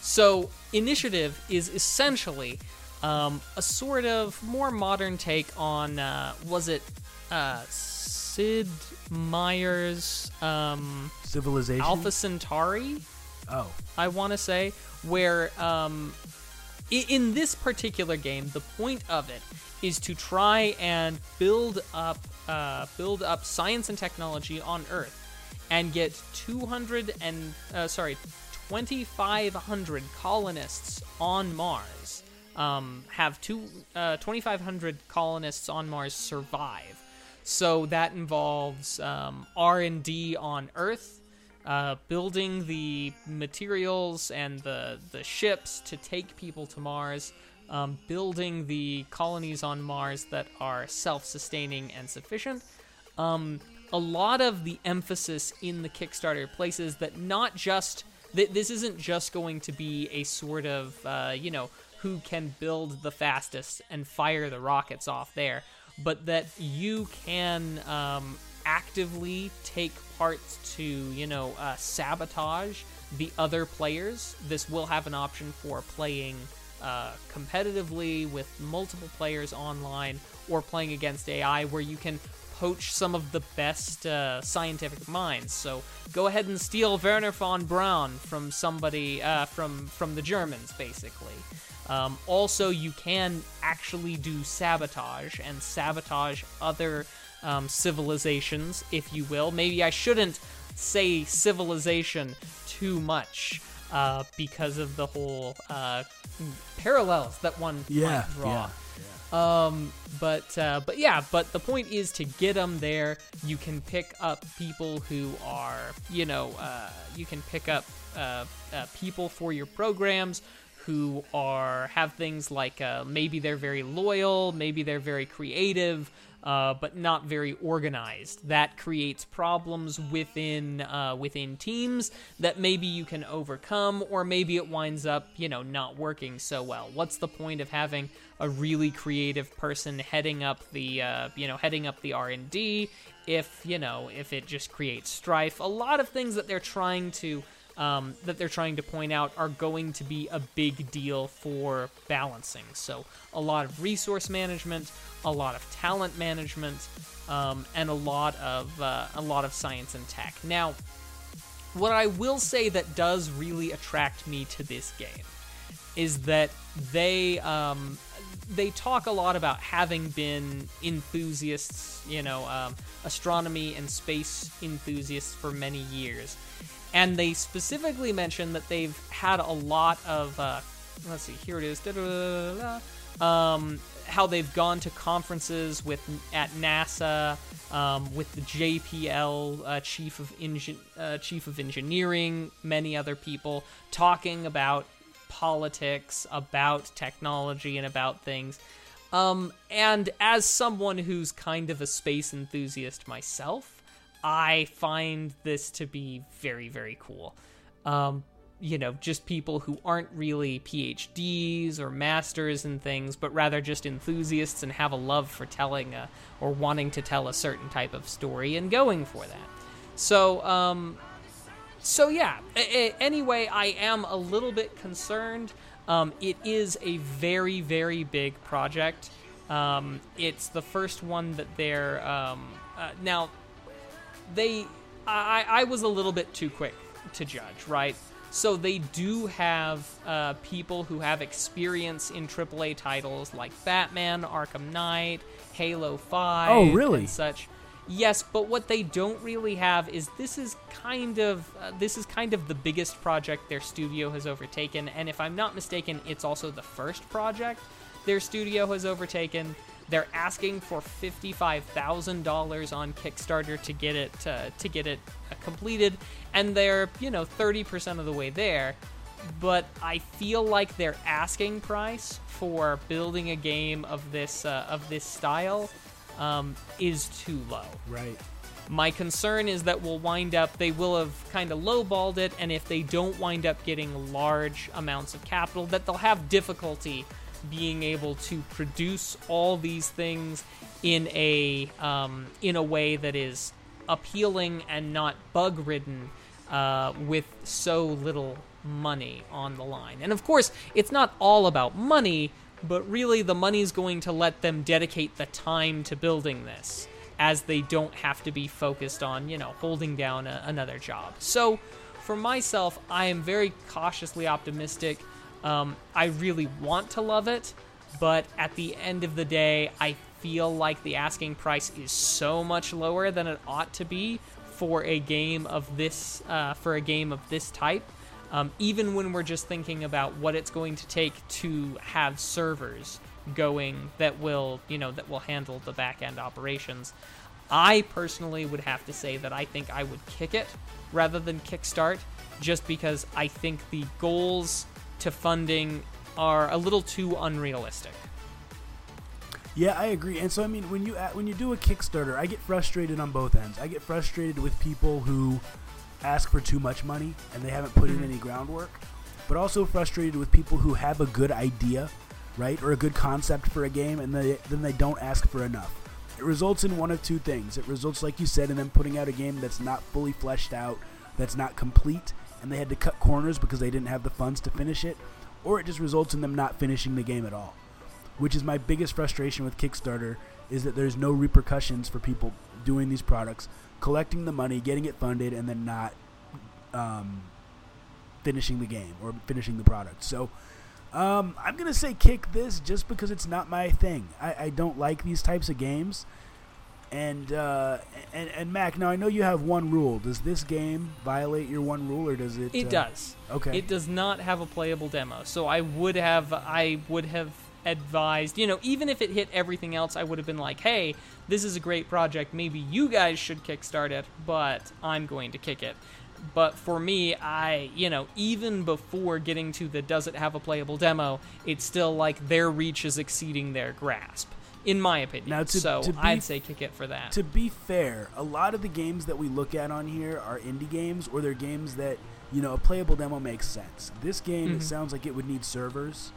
so initiative is essentially um, a sort of more modern take on uh, was it uh, Sid Meier's um, Civilization Alpha Centauri? Oh, I want to say where um, in this particular game, the point of it is to try and build up uh, build up science and technology on Earth and get 200 and uh, sorry 2500 colonists on mars. Um, have two uh, 2500 colonists on mars survive. So that involves um, r&d on earth uh, building the materials and the, the ships to take people to mars um, building the colonies on mars that are self-sustaining and sufficient. Um, a lot of the emphasis in the Kickstarter places that not just th- this isn't just going to be a sort of uh, you know who can build the fastest and fire the rockets off there, but that you can um, actively take parts to you know uh, sabotage the other players. This will have an option for playing uh, competitively with multiple players online or playing against AI, where you can poach some of the best uh, scientific minds. So go ahead and steal Wernher von Braun from somebody uh, from from the Germans, basically. Um, also, you can actually do sabotage and sabotage other um, civilizations, if you will. Maybe I shouldn't say civilization too much uh, because of the whole uh, parallels that one Yeah, might draw. yeah, Um, but uh, but yeah, but the point is to get them there. You can pick up people who are, you know, uh, you can pick up uh, uh, people for your programs who are have things like uh, maybe they're very loyal, maybe they're very creative, uh, but not very organized. That creates problems within uh, within teams that maybe you can overcome, or maybe it winds up, you know, not working so well. What's the point of having a really creative person heading up the, uh, you know, heading up the R and D if you know if it just creates strife? A lot of things that they're trying to um, that they're trying to point out are going to be a big deal for balancing. So, a lot of resource management, a lot of talent management, um, and a lot of uh, a lot of science and tech. Now, what I will say that does really attract me to this game is that they um, they talk a lot about having been enthusiasts, you know, um, astronomy and space enthusiasts for many years, and they specifically mention that they've had a lot of uh, let's see, here it is, um, how they've gone to conferences with at NASA. Um, with the JPL uh, chief of Engi- uh, chief of engineering, many other people talking about politics, about technology, and about things. Um, and as someone who's kind of a space enthusiast myself, I find this to be very, very cool. Um, you know, just people who aren't really PhDs or masters and things, but rather just enthusiasts and have a love for telling a, or wanting to tell a certain type of story and going for that. So, um, so yeah. A- a- anyway, I am a little bit concerned. Um, it is a very, very big project. Um, it's the first one that they're um, uh, now. They, I, I was a little bit too quick to judge, right? So they do have uh, people who have experience in AAA titles like Batman, Arkham Knight, Halo Five. Oh, really? and such. Yes, but what they don't really have is this is kind of uh, this is kind of the biggest project their studio has overtaken, and if I'm not mistaken, it's also the first project their studio has overtaken. They're asking for fifty-five thousand dollars on Kickstarter to get it uh, to get it uh, completed, and they're you know thirty percent of the way there. But I feel like their asking price for building a game of this uh, of this style um, is too low. Right. My concern is that we'll wind up, they will have kind of lowballed it, and if they don't wind up getting large amounts of capital, that they'll have difficulty being able to produce all these things in a um, in a way that is appealing and not bug ridden uh, with so little money on the line. And of course, it's not all about money, but really the money's going to let them dedicate the time to building this as they don't have to be focused on, you know, holding down a, another job. So, for myself, I am very cautiously optimistic. Um, I really want to love it, but at the end of the day, I feel like the asking price is so much lower than it ought to be for a game of this uh, for a game of this type. Um, even when we're just thinking about what it's going to take to have servers going that will you know that will handle the back end operations. I personally would have to say that I think I would kick it rather than kickstart, just because I think the goals to funding are a little too unrealistic. Yeah, I agree. And so I mean, when you when you do a Kickstarter, I get frustrated on both ends. I get frustrated with people who ask for too much money and they haven't put in mm-hmm. any groundwork, but also frustrated with people who have a good idea, right, or a good concept for a game and they, then they don't ask for enough. It results in one of two things. It results, like you said, in them putting out a game that's not fully fleshed out, that's not complete, and they had to cut corners because they didn't have the funds to finish it, or it just results in them not finishing the game at all. which is my biggest frustration with Kickstarter, is that there's no repercussions for people doing these products, collecting the money, getting it funded, and then not um, finishing the game or finishing the product. So um, I'm gonna say kick this just because it's not my thing. I, I don't like these types of games. And, uh, and and Mac, now I know you have one rule. Does this game violate your one rule, or does it? It uh, does. Okay. It does not have a playable demo, so I would have I would have advised, you know, even if it hit everything else, I would have been like, "Hey, this is a great project. Maybe you guys should kickstart it, but I'm going to kick it." But for me, I, you know, even before getting to the does it have a playable demo, it's still like their reach is exceeding their grasp, in my opinion. Now, to- so to be- I'd say kick it for that. To be fair, a lot of the games that we look at on here are indie games, or they're games that you know a playable demo makes sense. This game, it Mhm. sounds like it would need servers.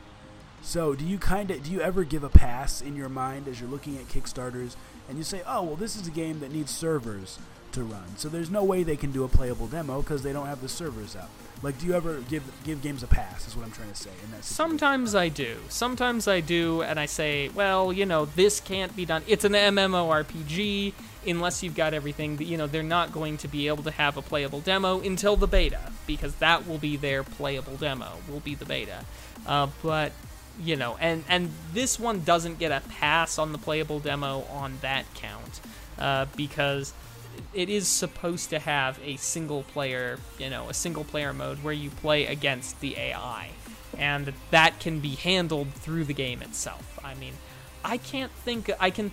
So, do you kind of do you ever give a pass in your mind as you're looking at Kickstarters and you say, "Oh, well, this is a game that needs servers to run." So there's no way they can do a playable demo because they don't have the servers up. Like, do you ever give give games a pass? Is what I'm trying to say. That. Sometimes I do. Sometimes I do, and I say, well, you know, this can't be done. It's an MMORPG. Unless you've got everything, you know, they're not going to be able to have a playable demo until the beta, because that will be their playable demo. Will be the beta. Uh, but you know, and and this one doesn't get a pass on the playable demo on that count, uh, because it is supposed to have a single player, you know, a single player mode where you play against the AI. And that can be handled through the game itself. I mean, I can't think I can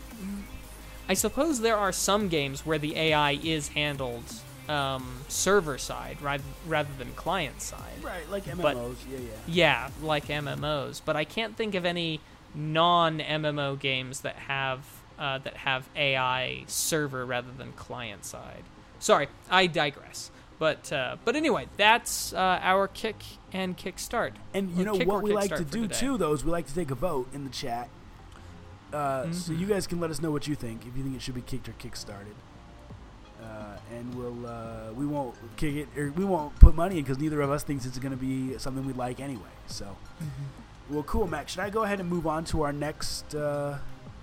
I suppose there are some games where the AI is handled um, server side rather, rather than client side. right, like MMOs. but- yeah, yeah. Yeah, like MMOs, but I can't think of any non-MMO games that have uh, that have AI server rather than client side. Sorry, I digress. But uh, but anyway, that's uh, our kick and kickstart. And you Or know what we like to do today. too, though, is we like to take a vote in the chat. Uh, So Mhm. you guys can let us know what you think. If you think it should be kicked or kickstarted, uh, and we'll uh, we won't kick it or we won't put money in because neither of us thinks it's going to be something we like anyway. So, Mm-hmm. well, cool, Max. Should I go ahead and move on to our next?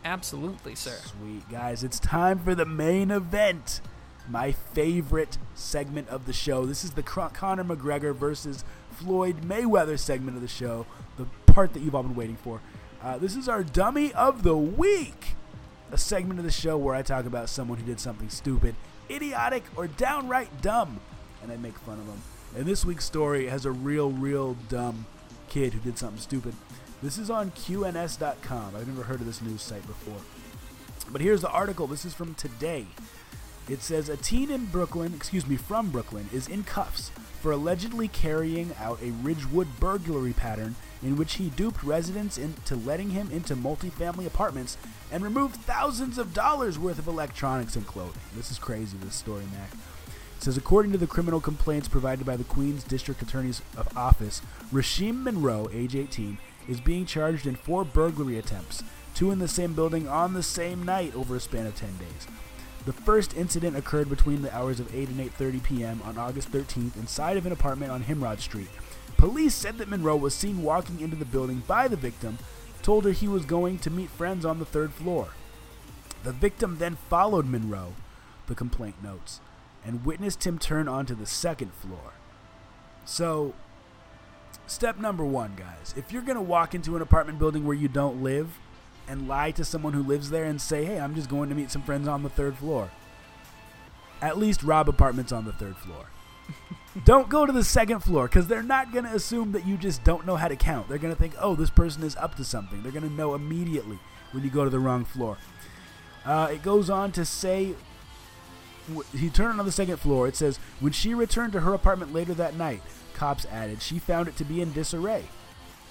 Absolutely, sir. Sweet guys, it's time for the main event. My favorite segment of the show. This is the Conor McGregor versus Floyd Mayweather segment of the show. The part that you've all been waiting for. Uh, this is our dummy of the week. A segment of the show where I talk about someone who did something stupid, idiotic, or downright dumb, and I make fun of them. And this week's story has a real, real dumb kid who did something stupid. This is on QNS.com. I've never heard of this news site before. But here's the article. This is from today. It says a teen in Brooklyn, excuse me, from Brooklyn, is in cuffs for allegedly carrying out a Ridgewood burglary pattern in which he duped residents into letting him into multifamily apartments and removed thousands of dollars worth of electronics and clothing. This is crazy, this story, Mac. It says, according to the criminal complaints provided by the Queens District Attorney's Office, Rasheem Monroe, age 18, is being charged in four burglary attempts, two in the same building on the same night over a span of 10 days. The first incident occurred between the hours of 8 and 8:30 p.m. on August 13th inside of an apartment on Himrod Street. Police said that Monroe was seen walking into the building by the victim, told her he was going to meet friends on the third floor. The victim then followed Monroe, the complaint notes, and witnessed him turn onto the second floor. So, step number one, guys. If you're going to walk into an apartment building where you don't live and lie to someone who lives there and say, hey, I'm just going to meet some friends on the third floor, at least rob apartments on the third floor. don't go to the second floor because they're not going to assume that you just don't know how to count. They're going to think, oh, this person is up to something. They're going to know immediately when you go to the wrong floor. Uh, it goes on to say he turned on the second floor. It says, when she returned to her apartment later that night, cops added, she found it to be in disarray.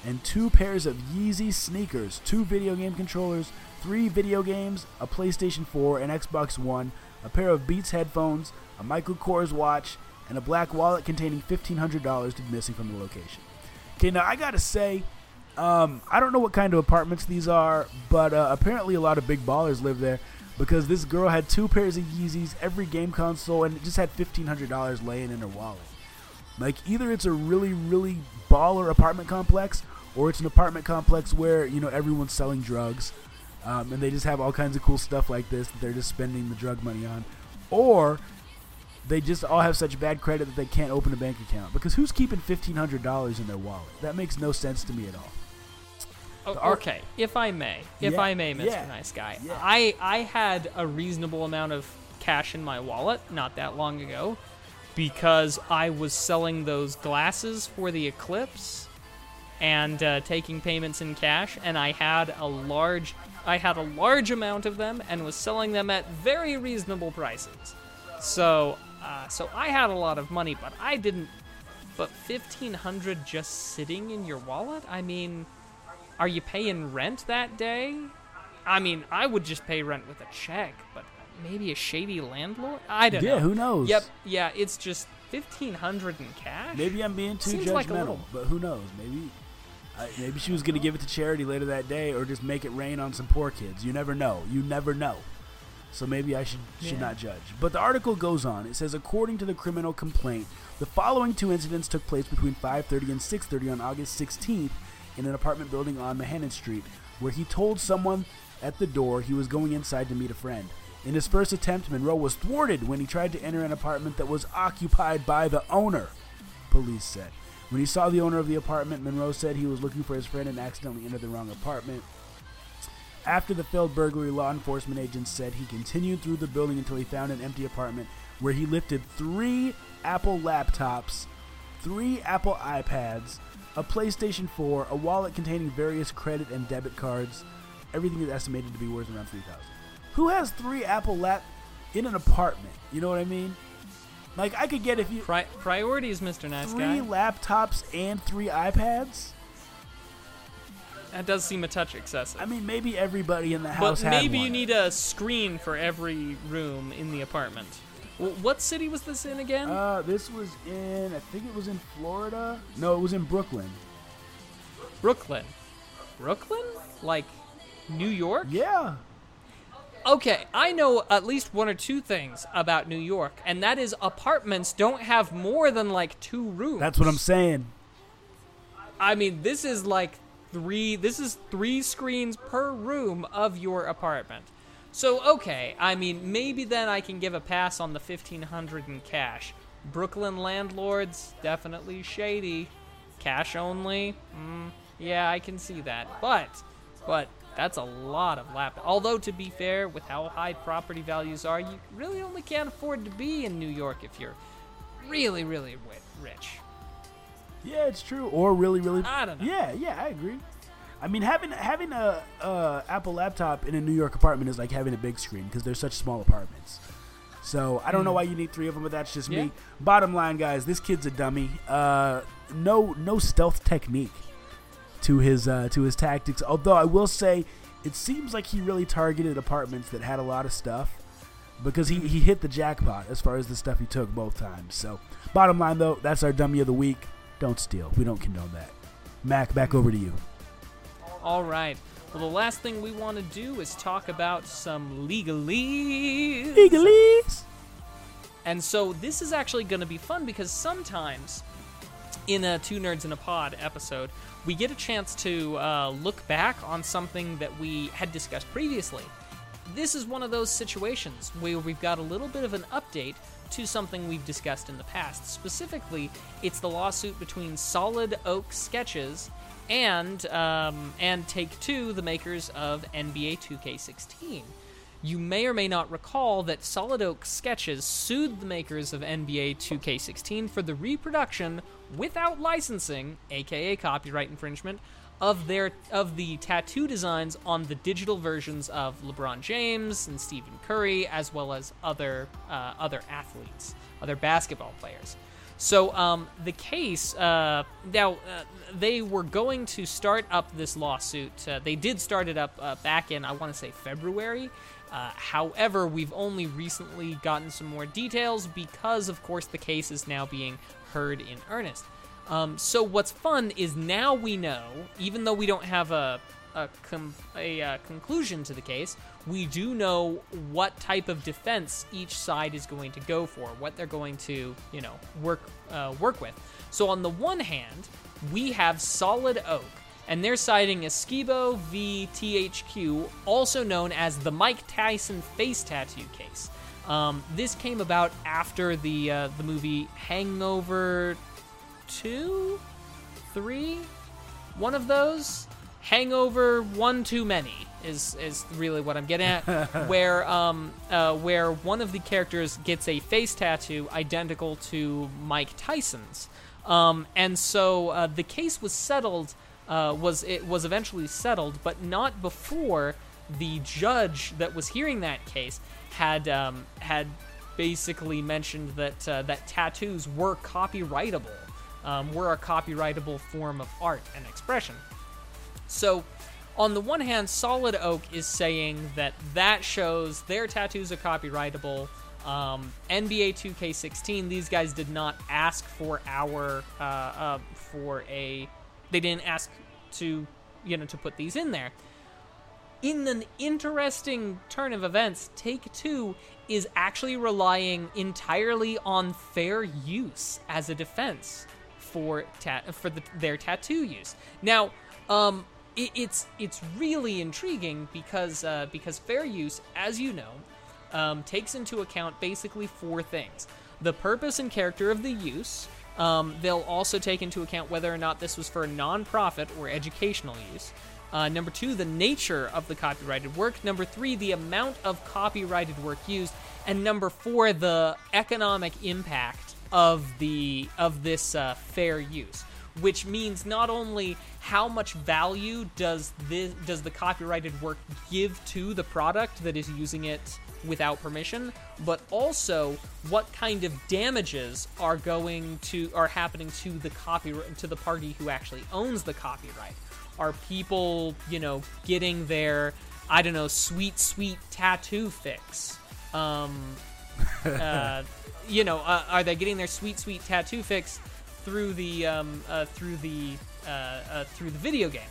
And two pairs of Yeezy sneakers, two video game controllers, three video games, a PlayStation 4, an Xbox One, a pair of Beats headphones, a Michael Kors watch, and a black wallet containing $1,500 to be missing from the location. Okay, now I gotta say, um, I don't know what kind of apartments these are, but uh, apparently a lot of big ballers live there because this girl had two pairs of Yeezys, every game console, and just had $1,500 laying in her wallet. Like, either it's a really, really baller apartment complex, or it's an apartment complex where you know everyone's selling drugs, um, and they just have all kinds of cool stuff like this that they're just spending the drug money on, or they just all have such bad credit that they can't open a bank account. Because who's keeping fifteen hundred dollars in their wallet? That makes no sense to me at all. Oh, okay, if I may, if Yeah, I may, Mr. yeah, Nice Guy, yeah. I I had a reasonable amount of cash in my wallet not that long ago because I was selling those glasses for the eclipse and uh, taking payments in cash, and I had a large I had a large amount of them and was selling them at very reasonable prices. So uh, so I had a lot of money, but I didn't. But fifteen hundred just sitting in your wallet? I mean. Are you paying rent that day? I mean, I would just pay rent with a check, but maybe a shady landlord? I don't know. Yeah, who knows? Yep, yeah, it's just 1500 in cash? Maybe I'm being too Seems judgmental, like little- but who knows? Maybe, I, maybe she was gonna give it to charity later that day, or just make it rain on some poor kids. You never know. You never know. So maybe I should should Yeah. not judge. But the article goes on. It says, according to the criminal complaint, the following two incidents took place between 5:30 and 6:30 on August 16th in an apartment building on Menahan Street, where he told someone at the door he was going inside to meet a friend. In his first attempt, Monroe was thwarted when he tried to enter an apartment that was occupied by the owner police said. When he saw the owner of the apartment, Monroe said he was looking for his friend and accidentally entered the wrong apartment. After the failed burglary, law enforcement agents said he continued through the building until he found an empty apartment where he lifted three Apple laptops, three Apple iPads, a PlayStation 4, a wallet containing various credit and debit cards. Everything is estimated to be worth around 3000 Who has three Apple lap in an apartment? You know what I mean? Like, I could get if you Pri- priorities, Mr. Nice three Guy. laptops and three iPads. That does seem a touch excessive. I mean, maybe everybody in the house but maybe you need a screen for every room in the apartment. Well, what city was this in again? Uh, this was in, I think it was in Florida. No, it was in Brooklyn. Brooklyn. Brooklyn? Like New York? Yeah. Okay, I know at least one or two things about New York, and that is apartments don't have more than like two rooms. That's what I'm saying. I mean, this is like three. This is three screens per room of your apartment. So okay, I mean, maybe then I can give a pass on the fifteen hundred in cash. Brooklyn landlords definitely shady. Cash only. Mm, yeah, I can see that. But, but that's a lot of lap. Although to be fair, with how high property values are, you really only can't afford to be in New York if you're really, really rich. Yeah, it's true. Or really, really. I don't know. Yeah, yeah, I agree. I mean, having having a, a Apple laptop in a New York apartment is like having a big screen because they're such small apartments. So I don't know why you need three of them, but that's just Hmm. Yeah. me. Bottom line, guys, this kid's a dummy. Uh, no, no stealth technique to his uh, to his tactics. Although I will say, it seems like he really targeted apartments that had a lot of stuff because he, he hit the jackpot as far as the stuff he took both times. So, bottom line though, that's our dummy of the week. Don't steal. We don't condone that. Mac, back over to you. All right. Well, the last thing we want to do is talk about some legalese. Eagles. And so this is actually going to be fun because sometimes in a Two Nerds in a Pod episode, we get a chance to uh, look back on something that we had discussed previously. This is one of those situations where we've got a little bit of an update to something we've discussed in the past. Specifically, it's the lawsuit between Solid Oak Sketches and um, and Take Two, the makers of NBA 2K16. You may or may not recall that Solid Oak Sketches sued the makers of NBA 2K16 for the reproduction without licensing, aka copyright infringement, of their of the tattoo designs on the digital versions of LeBron James and Stephen Curry, as well as other uh, other athletes, other basketball players. So um, the case uh, now uh, they were going to start up this lawsuit. Uh, they did start it up uh, back in I want to say February. Uh, however, we've only recently gotten some more details because, of course, the case is now being heard in earnest. Um, so what's fun is now we know, even though we don't have a a, com- a uh, conclusion to the case, we do know what type of defense each side is going to go for, what they're going to, you know, work uh, work with. So on the one hand, we have Solid Oak and they're citing Esquibo v THQ, also known as the Mike Tyson face tattoo case. Um, this came about after the uh, the movie Hangover two, three, one of those. Hangover one too many is is really what I'm getting at. where um uh, where one of the characters gets a face tattoo identical to Mike Tyson's, um, and so uh, the case was settled. Uh, was it was eventually settled, but not before the judge that was hearing that case had um, had basically mentioned that uh, that tattoos were copyrightable, um, were a copyrightable form of art and expression. So, on the one hand, Solid Oak is saying that that shows their tattoos are copyrightable. Um, NBA 2K16, these guys did not ask for our uh, uh, for a, they didn't ask to you know to put these in there. In an interesting turn of events, Take Two is actually relying entirely on fair use as a defense for ta- for the, their tattoo use. Now, um, it, it's it's really intriguing because uh, because fair use, as you know, um, takes into account basically four things: the purpose and character of the use. Um, they'll also take into account whether or not this was for non-profit or educational use. Uh, number two, the nature of the copyrighted work. Number three, the amount of copyrighted work used, and number four, the economic impact of the of this uh, fair use which means not only how much value does this does the copyrighted work give to the product that is using it without permission, but also what kind of damages are going to are happening to the copyright to the party who actually owns the copyright. Are people, you know, getting their I don't know, sweet sweet tattoo fix? Um, uh, you know, uh, are they getting their sweet sweet tattoo fix through the um, uh, through the uh, uh, through the video game.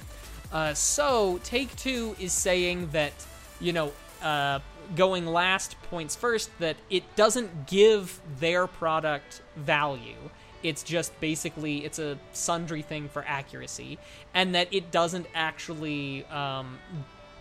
Uh, so Take Two is saying that you know uh, going last points first that it doesn't give their product value. It's just basically it's a sundry thing for accuracy, and that it doesn't actually um,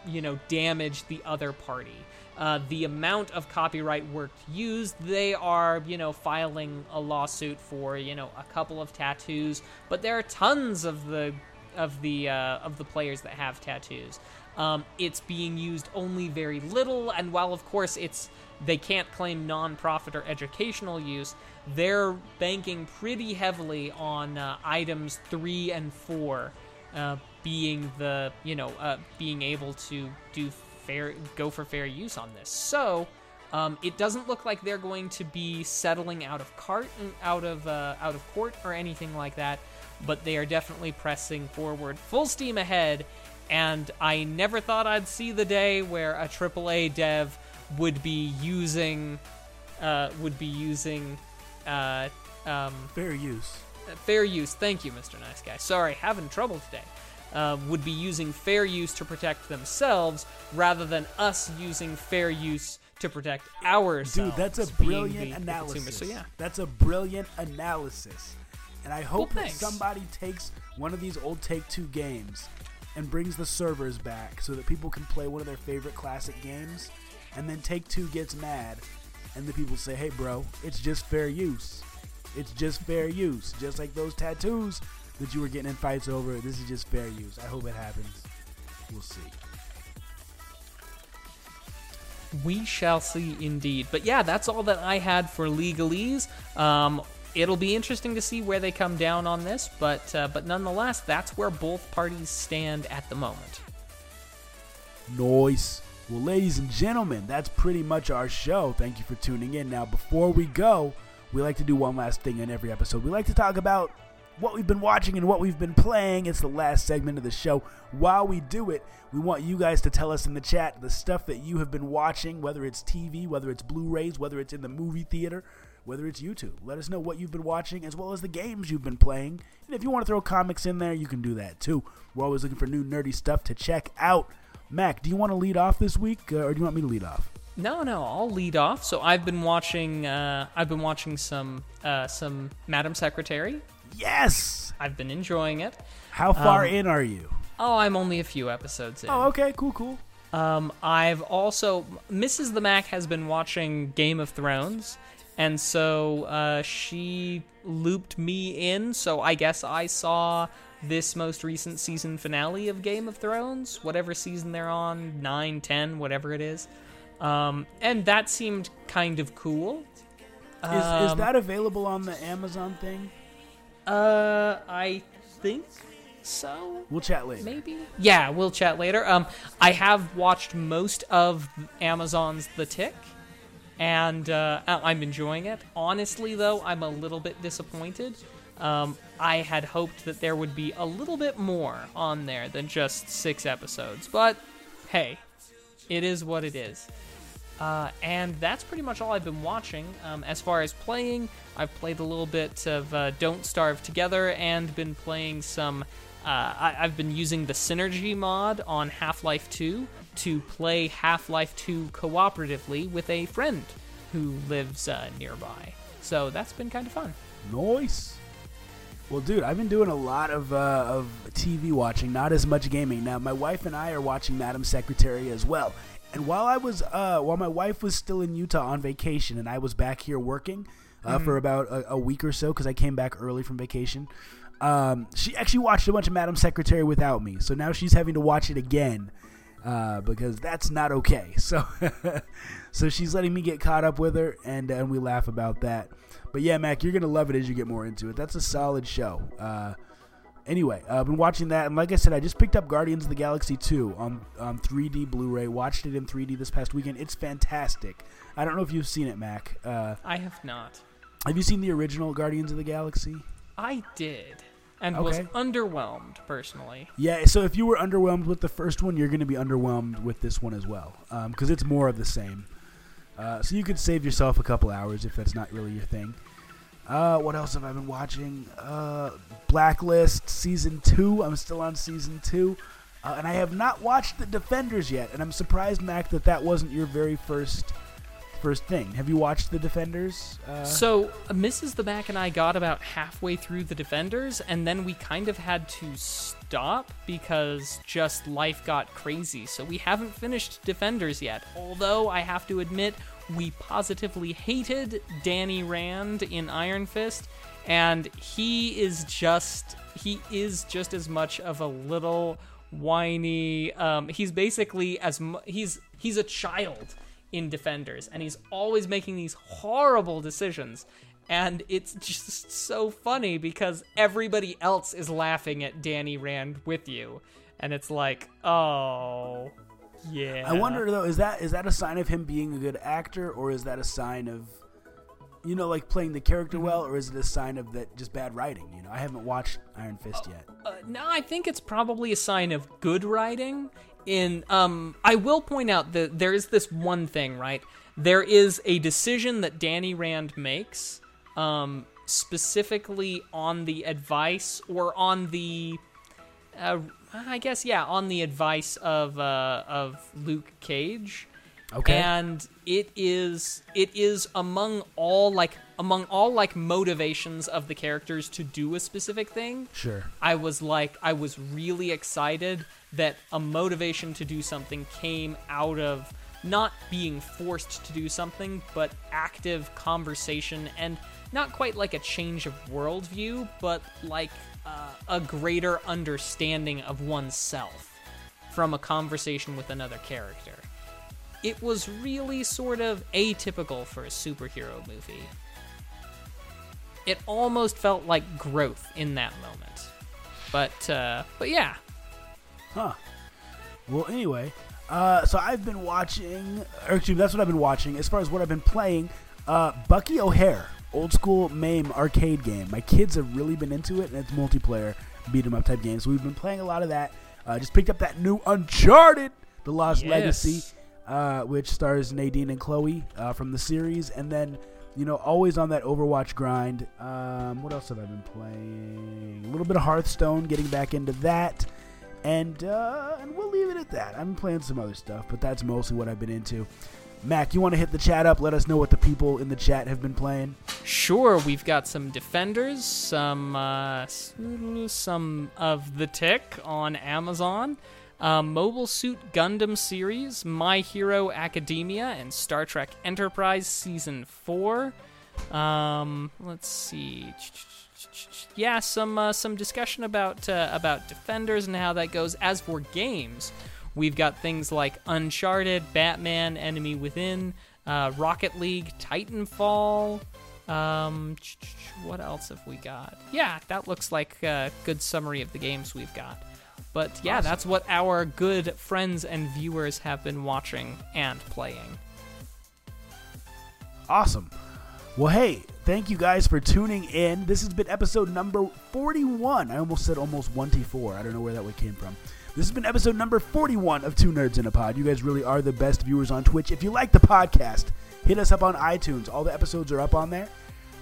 you know damage the other party uh, the amount of copyright work used. They are, you know, filing a lawsuit for, you know, a couple of tattoos, but there are tons of the of the uh, of the players that have tattoos. Um, it's being used only very little, and while of course it's they can't claim non-profit or educational use, they're banking pretty heavily on uh, items three and four uh, being the you know uh, being able to do fair go for fair use on this. So um, it doesn't look like they're going to be settling out of cart out of uh, out of court or anything like that, but they are definitely pressing forward full steam ahead. And I never thought I'd see the day where a AAA dev would be using uh, would be using uh, um, fair use. Fair use. Thank you, Mr. Nice Guy. Sorry, having trouble today uh, would be using fair use to protect themselves rather than us using fair use to protect ourselves. Dude, that's a brilliant analysis. So yeah, that's a brilliant analysis. And I hope well, that somebody takes one of these old Take Two games and brings the servers back so that people can play one of their favorite classic games. And then Take Two gets mad, and the people say, "Hey, bro, it's just fair use. It's just fair use. Just like those tattoos that you were getting in fights over. This is just fair use. I hope it happens. We'll see. We shall see indeed. But yeah, that's all that I had for legalese. Um, it'll be interesting to see where they come down on this, but uh, but nonetheless, that's where both parties stand at the moment. Noise. Well, ladies and gentlemen, that's pretty much our show. Thank you for tuning in. Now, before we go, we like to do one last thing in every episode. We like to talk about what we've been watching and what we've been playing. It's the last segment of the show. While we do it, we want you guys to tell us in the chat the stuff that you have been watching, whether it's TV, whether it's Blu rays, whether it's in the movie theater, whether it's YouTube. Let us know what you've been watching as well as the games you've been playing. And if you want to throw comics in there, you can do that too. We're always looking for new nerdy stuff to check out. Mac, do you want to lead off this week, uh, or do you want me to lead off? No, no, I'll lead off. So I've been watching. Uh, I've been watching some uh, some Madam Secretary. Yes, I've been enjoying it. How far um, in are you? Oh, I'm only a few episodes in. Oh, okay, cool, cool. Um, I've also Mrs. the Mac has been watching Game of Thrones, and so uh, she looped me in. So I guess I saw this most recent season finale of Game of Thrones, whatever season they're on, 9, 10, whatever it is. Um, and that seemed kind of cool. Is, is Um, that available on the Amazon thing? Uh, I think so. We'll chat later. Maybe. Yeah, we'll chat later. Um, I have watched most of Amazon's The Tick, and uh, I'm enjoying it. Honestly, though, I'm a little bit disappointed. Um, I had hoped that there would be a little bit more on there than just six episodes, but hey, it is what it is. Uh, and that's pretty much all I've been watching. Um, as far as playing, I've played a little bit of uh, Don't Starve Together and been playing some. Uh, I- I've been using the Synergy mod on Half Life 2 to play Half Life 2 cooperatively with a friend who lives uh, nearby. So that's been kind of fun. Nice. Well, dude, I've been doing a lot of uh, of TV watching, not as much gaming. Now, my wife and I are watching Madam Secretary as well. And while I was, uh, while my wife was still in Utah on vacation, and I was back here working uh, for about a, a week or so because I came back early from vacation, um, she actually watched a bunch of Madam Secretary without me. So now she's having to watch it again uh, because that's not okay. So, so she's letting me get caught up with her, and and we laugh about that. But yeah, Mac, you're gonna love it as you get more into it. That's a solid show. Uh, anyway, I've been watching that, and like I said, I just picked up Guardians of the Galaxy 2 on on 3D Blu-ray. Watched it in 3D this past weekend. It's fantastic. I don't know if you've seen it, Mac. Uh, I have not. have you seen the original Guardians of the Galaxy? I did. And was underwhelmed, personally. Yeah, so if you were underwhelmed with the first one, you're going to be underwhelmed with this one as well, because it's more of the same. Uh, so you could save yourself a couple hours if that's not really your thing. Uh, what else have I been watching? Uh, Blacklist season two. I'm still on season two, uh, and I have not watched The Defenders yet. And I'm surprised, Mac, that that wasn't your very first first thing. Have you watched The Defenders? Uh, So, uh, Mrs. the Back and I got about halfway through the Defenders, and then we kind of had to stop because just life got crazy. So, we haven't finished Defenders yet. Although, I have to admit, we positively hated Danny Rand in Iron Fist, and he is just. He is just as much of a little whiny. Um, he's basically as mu- he's he's a child in Defenders, and he's always making these horrible decisions. And it's just so funny because everybody else is laughing at Danny Rand with you. And it's like, oh, yeah. I wonder though, is that is that a sign of him being a good actor, or is that a sign of, you know, like playing the character Mm-hmm. well, or is it a sign of that just bad writing? You know, I haven't watched Iron Fist yet. Uh, no, I think it's probably a sign of good writing. In um, I will point out that there is this one thing, right? There is a decision that Danny Rand makes, um, specifically on the advice or on the, uh, I guess yeah, on the advice of uh, of Luke Cage. Okay. And it is it is among all like among all like motivations of the characters to do a specific thing. Sure. I was like, I was really excited that a motivation to do something came out of not being forced to do something, but active conversation and not quite like a change of worldview, but like uh, a greater understanding of oneself from a conversation with another character. It was really sort of atypical for a superhero movie. It almost felt like growth in that moment. But uh, but yeah, Huh. Well, anyway, uh, so I've been watching, or actually, that's what I've been watching. As far as what I've been playing, uh, Bucky O'Hare, old school MAME arcade game. My kids have really been into it, and it's multiplayer beat 'em up type game. So we've been playing a lot of that. Uh, just picked up that new Uncharted, The Lost Yes. Legacy, uh, which stars Nadine and Chloe uh, from the series, and then. You know, always on that Overwatch grind. Um, what else have I been playing? A little bit of Hearthstone, getting back into that and uh, and we'll leave it at that. I'm playing some other stuff, but that's mostly what I've been into. Mac, you want to hit the chat up? Let us know what the people in the chat have been playing. Sure, we've got some defenders, some uh, some of the Tick on Amazon, uh, Mobile Suit Gundam series, My Hero Academia, and Star Trek Enterprise season four. Um, let's see. Yeah, some uh, some discussion about uh, about defenders and how that goes. As for games, we've got things like Uncharted, Batman, Enemy Within, uh, Rocket League, Titanfall. Um, what else have we got? Yeah, that looks like a good summary of the games we've got. But yeah, Awesome. that's what our good friends and viewers have been watching and playing. Awesome. Well, hey, thank you guys for tuning in. This has been episode number 41. I almost said almost 1T4. I don't know where that one came from. This has been episode number 41 of Two Nerds in a Pod. You guys really are the best viewers on Twitch. If you like the podcast, hit us up on iTunes. All the episodes are up on there.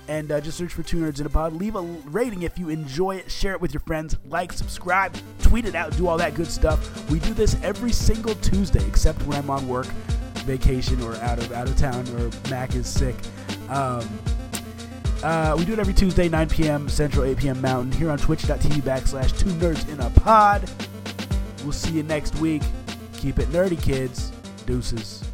And uh, just search for Two Nerds in a Pod. Leave a rating if you enjoy it. Share it with your friends. Like, subscribe, tweet it out, do all that good stuff. We do this every single Tuesday, except when I'm on work, vacation, or out of out of town, or Mac is sick. Um, uh, we do it every Tuesday, 9 p.m. Central, 8 p.m. Mountain, here on twitch.tv backslash two nerds in a pod. We'll see you next week. Keep it nerdy, kids. Deuces.